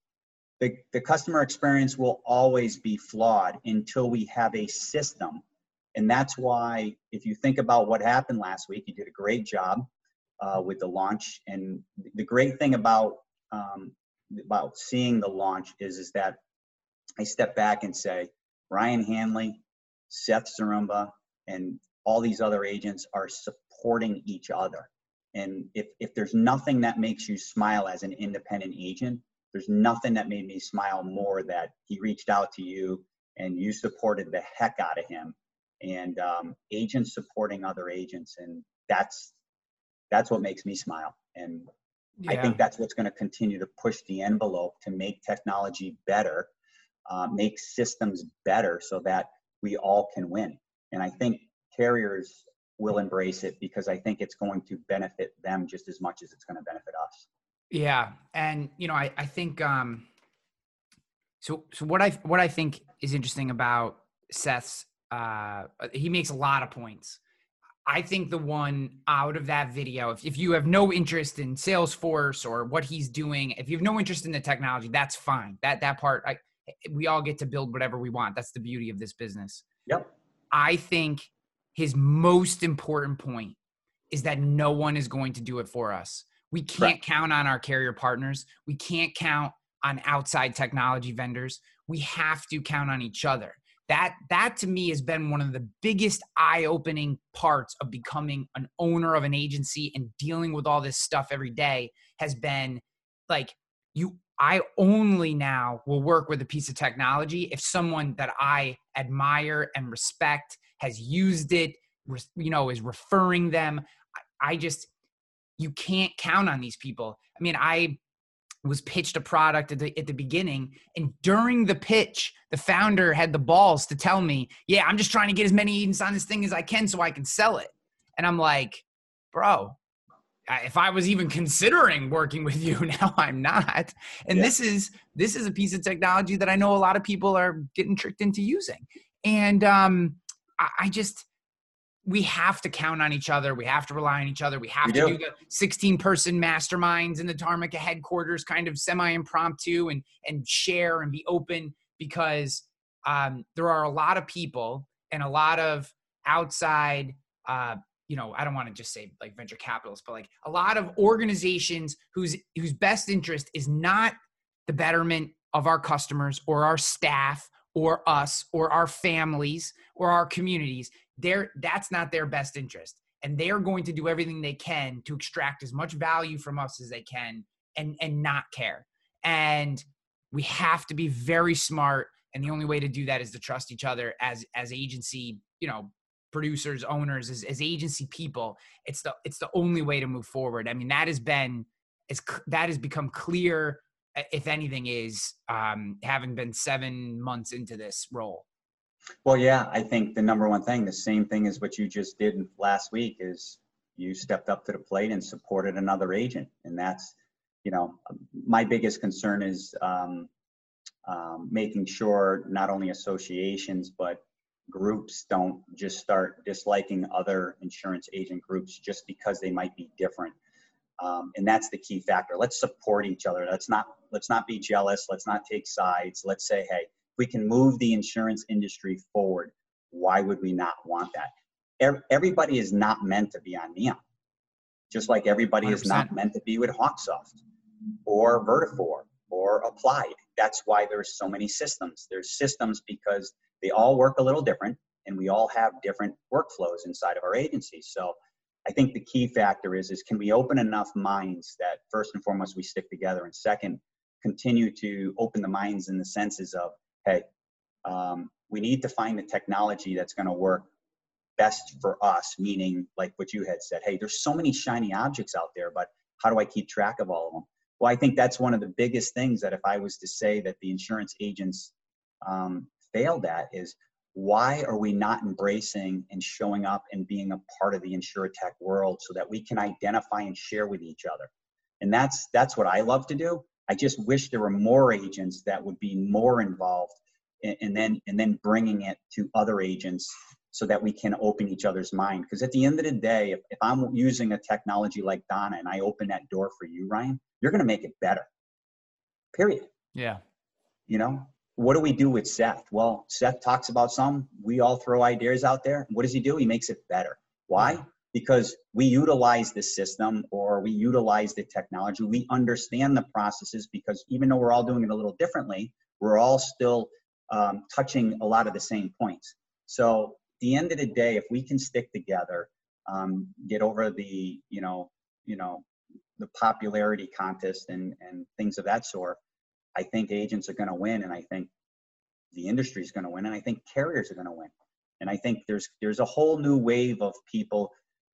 The, the customer experience will always be flawed until we have a system and that's why, if you think about what happened last week, you did a great job. uh, with the launch. And the great thing about um, about seeing the launch is is that I step back and say, Ryan Hanley, Seth Zaremba, and all these other agents are supporting each other. And if, if there's nothing that makes you smile as an independent agent, there's nothing that made me smile more that he reached out to you and you supported the heck out of him and um, agents supporting other agents and that's that's what makes me smile and yeah. i think that's what's going to continue to push the envelope to make technology better uh, make systems better so that we all can win and i think carriers will embrace it because i think it's going to benefit them just as much as it's going to benefit us yeah and you know i, I think um so so what i what i think is interesting about seth's uh, he makes a lot of points. I think the one out of that video, if, if you have no interest in Salesforce or what he's doing, if you have no interest in the technology, that's fine. That that part, I, we all get to build whatever we want. That's the beauty of this business. Yep. I think his most important point is that no one is going to do it for us. We can't right. count on our carrier partners. We can't count on outside technology vendors. We have to count on each other that that to me has been one of the biggest eye-opening parts of becoming an owner of an agency and dealing with all this stuff every day has been like you I only now will work with a piece of technology if someone that I admire and respect has used it, you know, is referring them. I just, you can't count on these people. I mean, I was pitched a product at the, at the beginning and during the pitch the founder had the balls to tell me yeah i'm just trying to get as many agents on this thing as i can so i can sell it. And i'm like bro if i was even considering working with you now i'm not. And yeah. this is this is a piece of technology that i know a lot of people are getting tricked into using. And um I, I just we have to count on each other. We have to rely on each other. We have we to do. do. the 16 person masterminds in the Tarmika headquarters, kind of semi impromptu and, and share and be open because um, there are a lot of people and a lot of outside, uh, you know, I don't want to just say like venture capitalists, but like a lot of organizations whose whose best interest is not the betterment of our customers or our staff or us or our families or our communities they're that's not their best interest. And they're going to do everything they can to extract as much value from us as they can and and not care. And we have to be very smart. And the only way to do that is to trust each other as as agency you know producers owners as, as agency people. It's the it's the only way to move forward. I mean that has been is that has become clear if anything is um having been seven months into this role well, yeah, I think the number one thing, the same thing as what you just did last week, is you stepped up to the plate and supported another agent, and that's, you know, my biggest concern is um, um, making sure not only associations but groups don't just start disliking other insurance agent groups just because they might be different. Um, and that's the key factor. Let's support each other. Let's not let's not be jealous. Let's not take sides. Let's say, hey, we can move the insurance industry forward, why would we not want that? Everybody is not meant to be on Neon, just like everybody 100%. is not meant to be with Hawksoft or Vertafore or Applied. That's why there's so many systems. There's systems because they all work a little different and we all have different workflows inside of our agency. So I think the key factor is is can we open enough minds that first and foremost we stick together and second continue to open the minds and the senses of hey, um, we need to find the technology that's going to work best for us, meaning like what you had said, hey, there's so many shiny objects out there, but how do I keep track of all of them? Well, I think that's one of the biggest things that if I was to say that the insurance agents um, failed at is why are we not embracing and showing up and being a part of the insurtech world so that we can identify and share with each other? And that's that's what I love to do. I just wish there were more agents that would be more involved and, and then and then bringing it to other agents so that we can open each other's mind. Because at the end of the day, if, if I'm using a technology like Donna and I open that door for you, Ryan, you're going to make it better. Period. Yeah. You know, what do we do with Seth? Well, Seth talks about some. We all throw ideas out there. What does he do? He makes it better. Why? Because we utilize the system or we utilize the technology. We understand the processes because even though we're all doing it a little differently, we're all still um, touching a lot of the same points. So the end of the day, if we can stick together, um, get over the you know you know the popularity contest and and things of that sort, I think agents are going to win, and I think the industry is going to win, and I think carriers are going to win. And I think there's there's a whole new wave of people,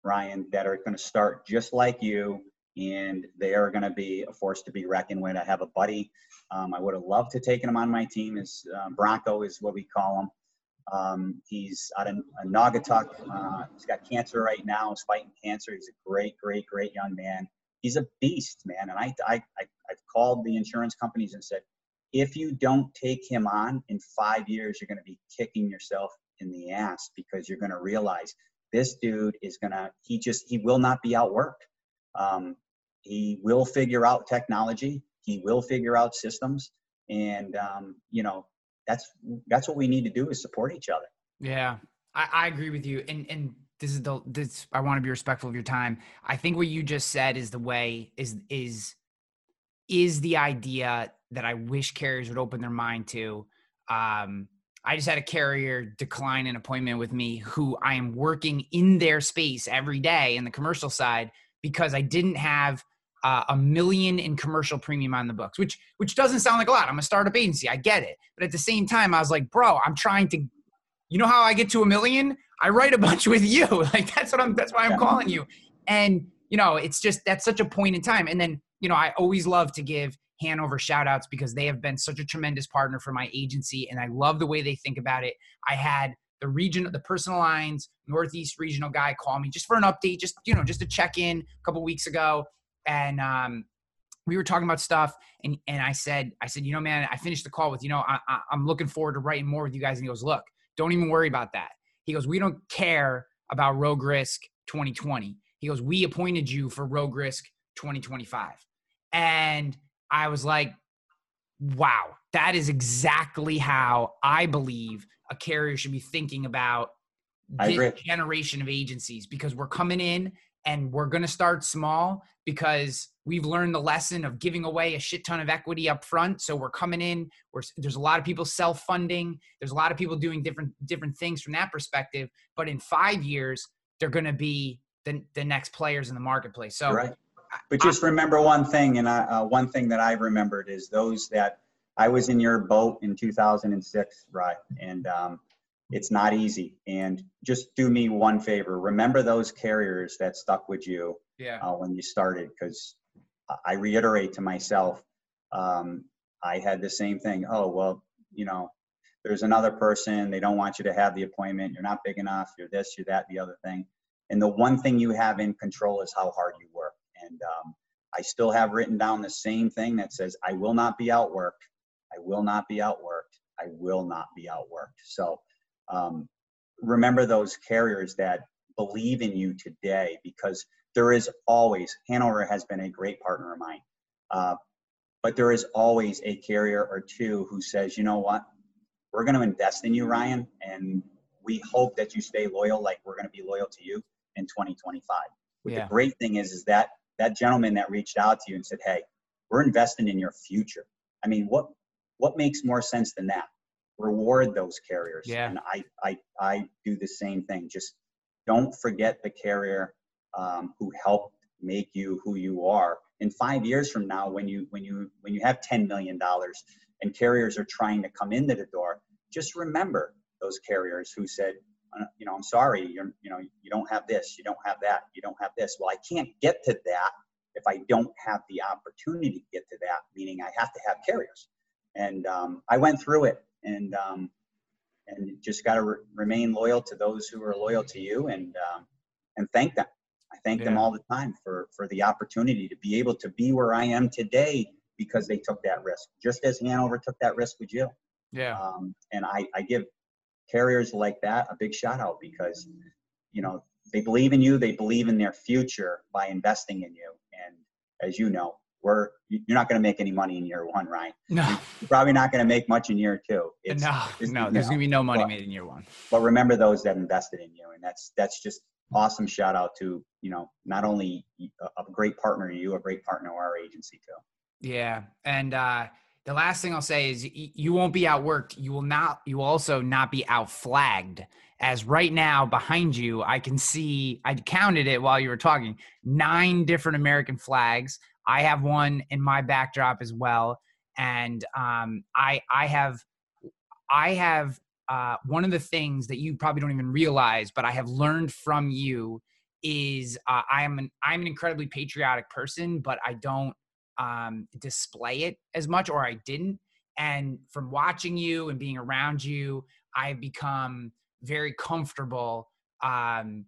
Ryan, that are going to start just like you, and they are going to be a force to be reckoned with. I have a buddy. Um, I would have loved to take him on my team. Is uh, Bronco is what we call him. Um, he's out in, in Naugatuck. Uh, he's got cancer right now. He's fighting cancer. He's a great, great, great young man. He's a beast, man. And I, I, I, I've called the insurance companies and said, if you don't take him on in five years, you're going to be kicking yourself in the ass because you're going to realize this dude is to, he just, he will not be outworked. Um, he will figure out technology. He will figure out systems. And, um, you know, that's, that's what we need to do is support each other. Yeah, I, I agree with you. And, and this is the, this, I want to be respectful of your time. I think what you just said is the way is, is, is the idea that I wish carriers would open their mind to. Um, I just had a carrier decline an appointment with me who I am working in their space every day in the commercial side because I didn't have uh, a million in commercial premium on the books, which which doesn't sound like a lot. I'm a startup agency, I get it, but at the same time, I was like, bro, I'm trying to. You know how I get to a million? I write a bunch with you. Like that's what I'm. That's why I'm calling you. And you know, it's just that's such a point in time. And then you know, I always love to give Hanover shout outs because they have been such a tremendous partner for my agency and I love the way they think about it. I had the region, the personal lines, Northeast regional guy call me just for an update, just, you know, just to check in a couple weeks ago. And, um, we were talking about stuff and, and I said, I said, you know, man, I finished the call with, you know, I, I, I'm looking forward to writing more with you guys. And he goes, look, don't even worry about that. He goes, we don't care about Rogue Risk 2020. He goes, we appointed you for Rogue Risk 2025. And I was like, wow, that is exactly how I believe a carrier should be thinking about this generation of agencies because we're coming in and we're going to start small because we've learned the lesson of giving away a shit ton of equity up front so we're coming in we're, there's a lot of people self-funding there's a lot of people doing different different things from that perspective but in five years they're going to be the, the next players in the marketplace. So right. But just remember one thing, and I, uh, one thing that I remembered is those that I was in your boat in 2006, right? And um, it's not easy. And just do me one favor: remember those carriers that stuck with you yeah. uh, when you started, because I reiterate to myself, um, I had the same thing. Oh well, you know, there's another person. They don't want you to have the appointment. You're not big enough. You're this. You're that. The other thing. And the one thing you have in control is how hard you work. And um, I still have written down the same thing that says, I will not be outworked. I will not be outworked. I will not be outworked. So um, remember those carriers that believe in you today because there is always, Hanover has been a great partner of mine. Uh, but there is always a carrier or two who says, you know what, we're going to invest in you, Ryan, and we hope that you stay loyal like we're going to be loyal to you in 2025. Yeah. The great thing is, is that that gentleman that reached out to you and said, "Hey, we're investing in your future." I mean, what what makes more sense than that? Reward those carriers. Yeah. And I I I do the same thing. Just don't forget the carrier um, who helped make you who you are. In five years from now, when you when you when you have ten million dollars and carriers are trying to come into the door, just remember those carriers who said, you know, I'm sorry, you're, you know, you don't have this, you don't have that, you don't have this. Well, I can't get to that if I don't have the opportunity to get to that, meaning I have to have carriers. And um, I went through it and, um, and just got to re- remain loyal to those who are loyal to you and, um, and thank them. I thank yeah. them all the time for, for the opportunity to be able to be where I am today because they took that risk, just as Hanover took that risk with you. Yeah. Um, and I, I give carriers like that a big shout out because you know they believe in you they believe in their future by investing in you. And as you know we're you're not going to make any money in year one right no. You're probably not going to make much in year two. It's, no it's, no there's going to be no money but, made in year one. but remember those that invested in you and that's that's just awesome shout out to you know not only a, a great partner you, a great partner our agency too. Yeah, and uh, the last thing I'll say is you won't be outworked. You will not. You will also not be outflagged. As right now behind you, I can see. I counted it while you were talking. Nine different American flags. I have one in my backdrop as well, and um, I I have I have uh, one of the things that you probably don't even realize, but I have learned from you is uh, I'm an I'm an incredibly patriotic person, but I don't um, display it as much, or I didn't. And from watching you and being around you, I've become very comfortable. Um,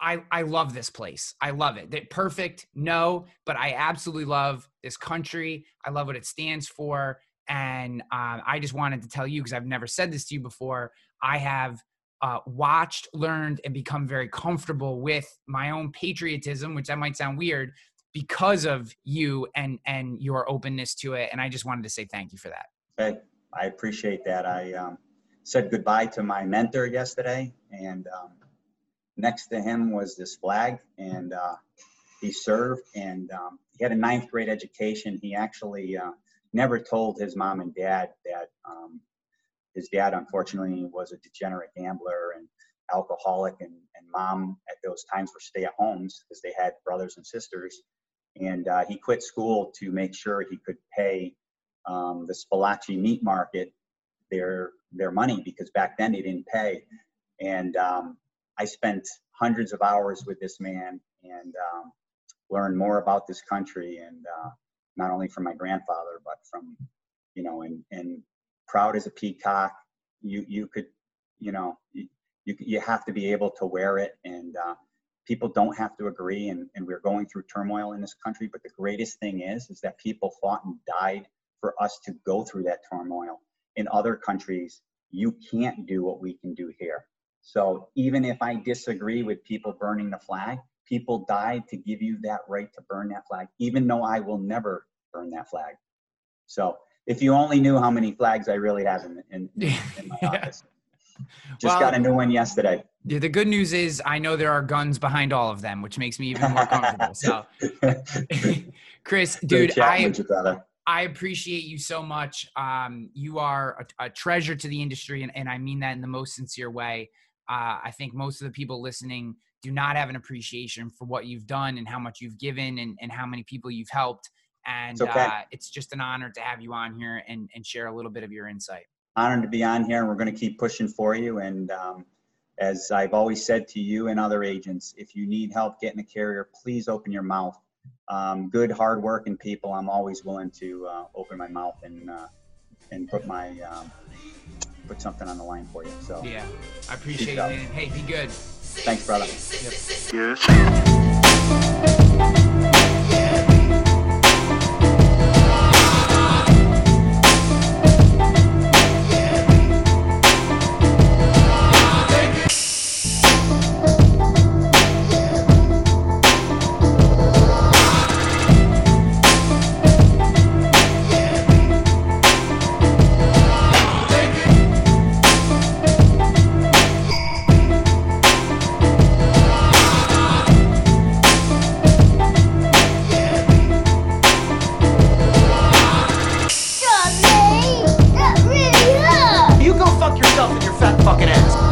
I I love this place. I love it. That perfect, no, but I absolutely love this country. I love what it stands for, and um, I just wanted to tell you because I've never said this to you before. I have uh, watched, learned, and become very comfortable with my own patriotism, which that might sound weird, because of you and and your openness to it. And I just wanted to say thank you for that. Okay, I appreciate that. I um, said goodbye to my mentor yesterday, and um, next to him was this flag, and uh, he served, and um, he had a ninth grade education. He actually uh, never told his mom and dad that um, his dad, unfortunately, was a degenerate gambler and alcoholic, and, and mom at those times were stay at homes because they had brothers and sisters and uh, he quit school to make sure he could pay um, the Spalachi meat market their their money because back then they didn't pay. And um, I spent hundreds of hours with this man and um, learned more about this country and uh, not only from my grandfather but from you know and and proud as a peacock. You you could you know you you, have to be able to wear it and uh, people don't have to agree and, and we're going through turmoil in this country but the greatest thing is is that people fought and died for us to go through that turmoil. In other countries you can't do what we can do here. So even if i disagree with people burning the flag people died to give you that right to burn that flag even though i will never burn that flag. So if you only knew how many flags i really have in, in, in my office just well, got a new one yesterday. Yeah, the good news is I know there are guns behind all of them, which makes me even more comfortable. so, Chris, dude, I I appreciate you so much. Um, you are a, a, treasure to the industry, and, and I mean that in the most sincere way. Uh, I think most of the people listening do not have an appreciation for what you've done and how much you've given and, and how many people you've helped. And it's, okay. uh, it's just an honor to have you on here and, and share a little bit of your insight honored to be on here and we're going to keep pushing for you. And um, as I've always said to you and other agents, if you need help getting a carrier, please open your mouth. Um, good, hardworking people, I'm always willing to uh, open my mouth and uh, and put my um, put something on the line for you. So yeah, I appreciate it. Man. Hey, be good. Thanks, brother. Yep. Yes. up in your fat fucking ass.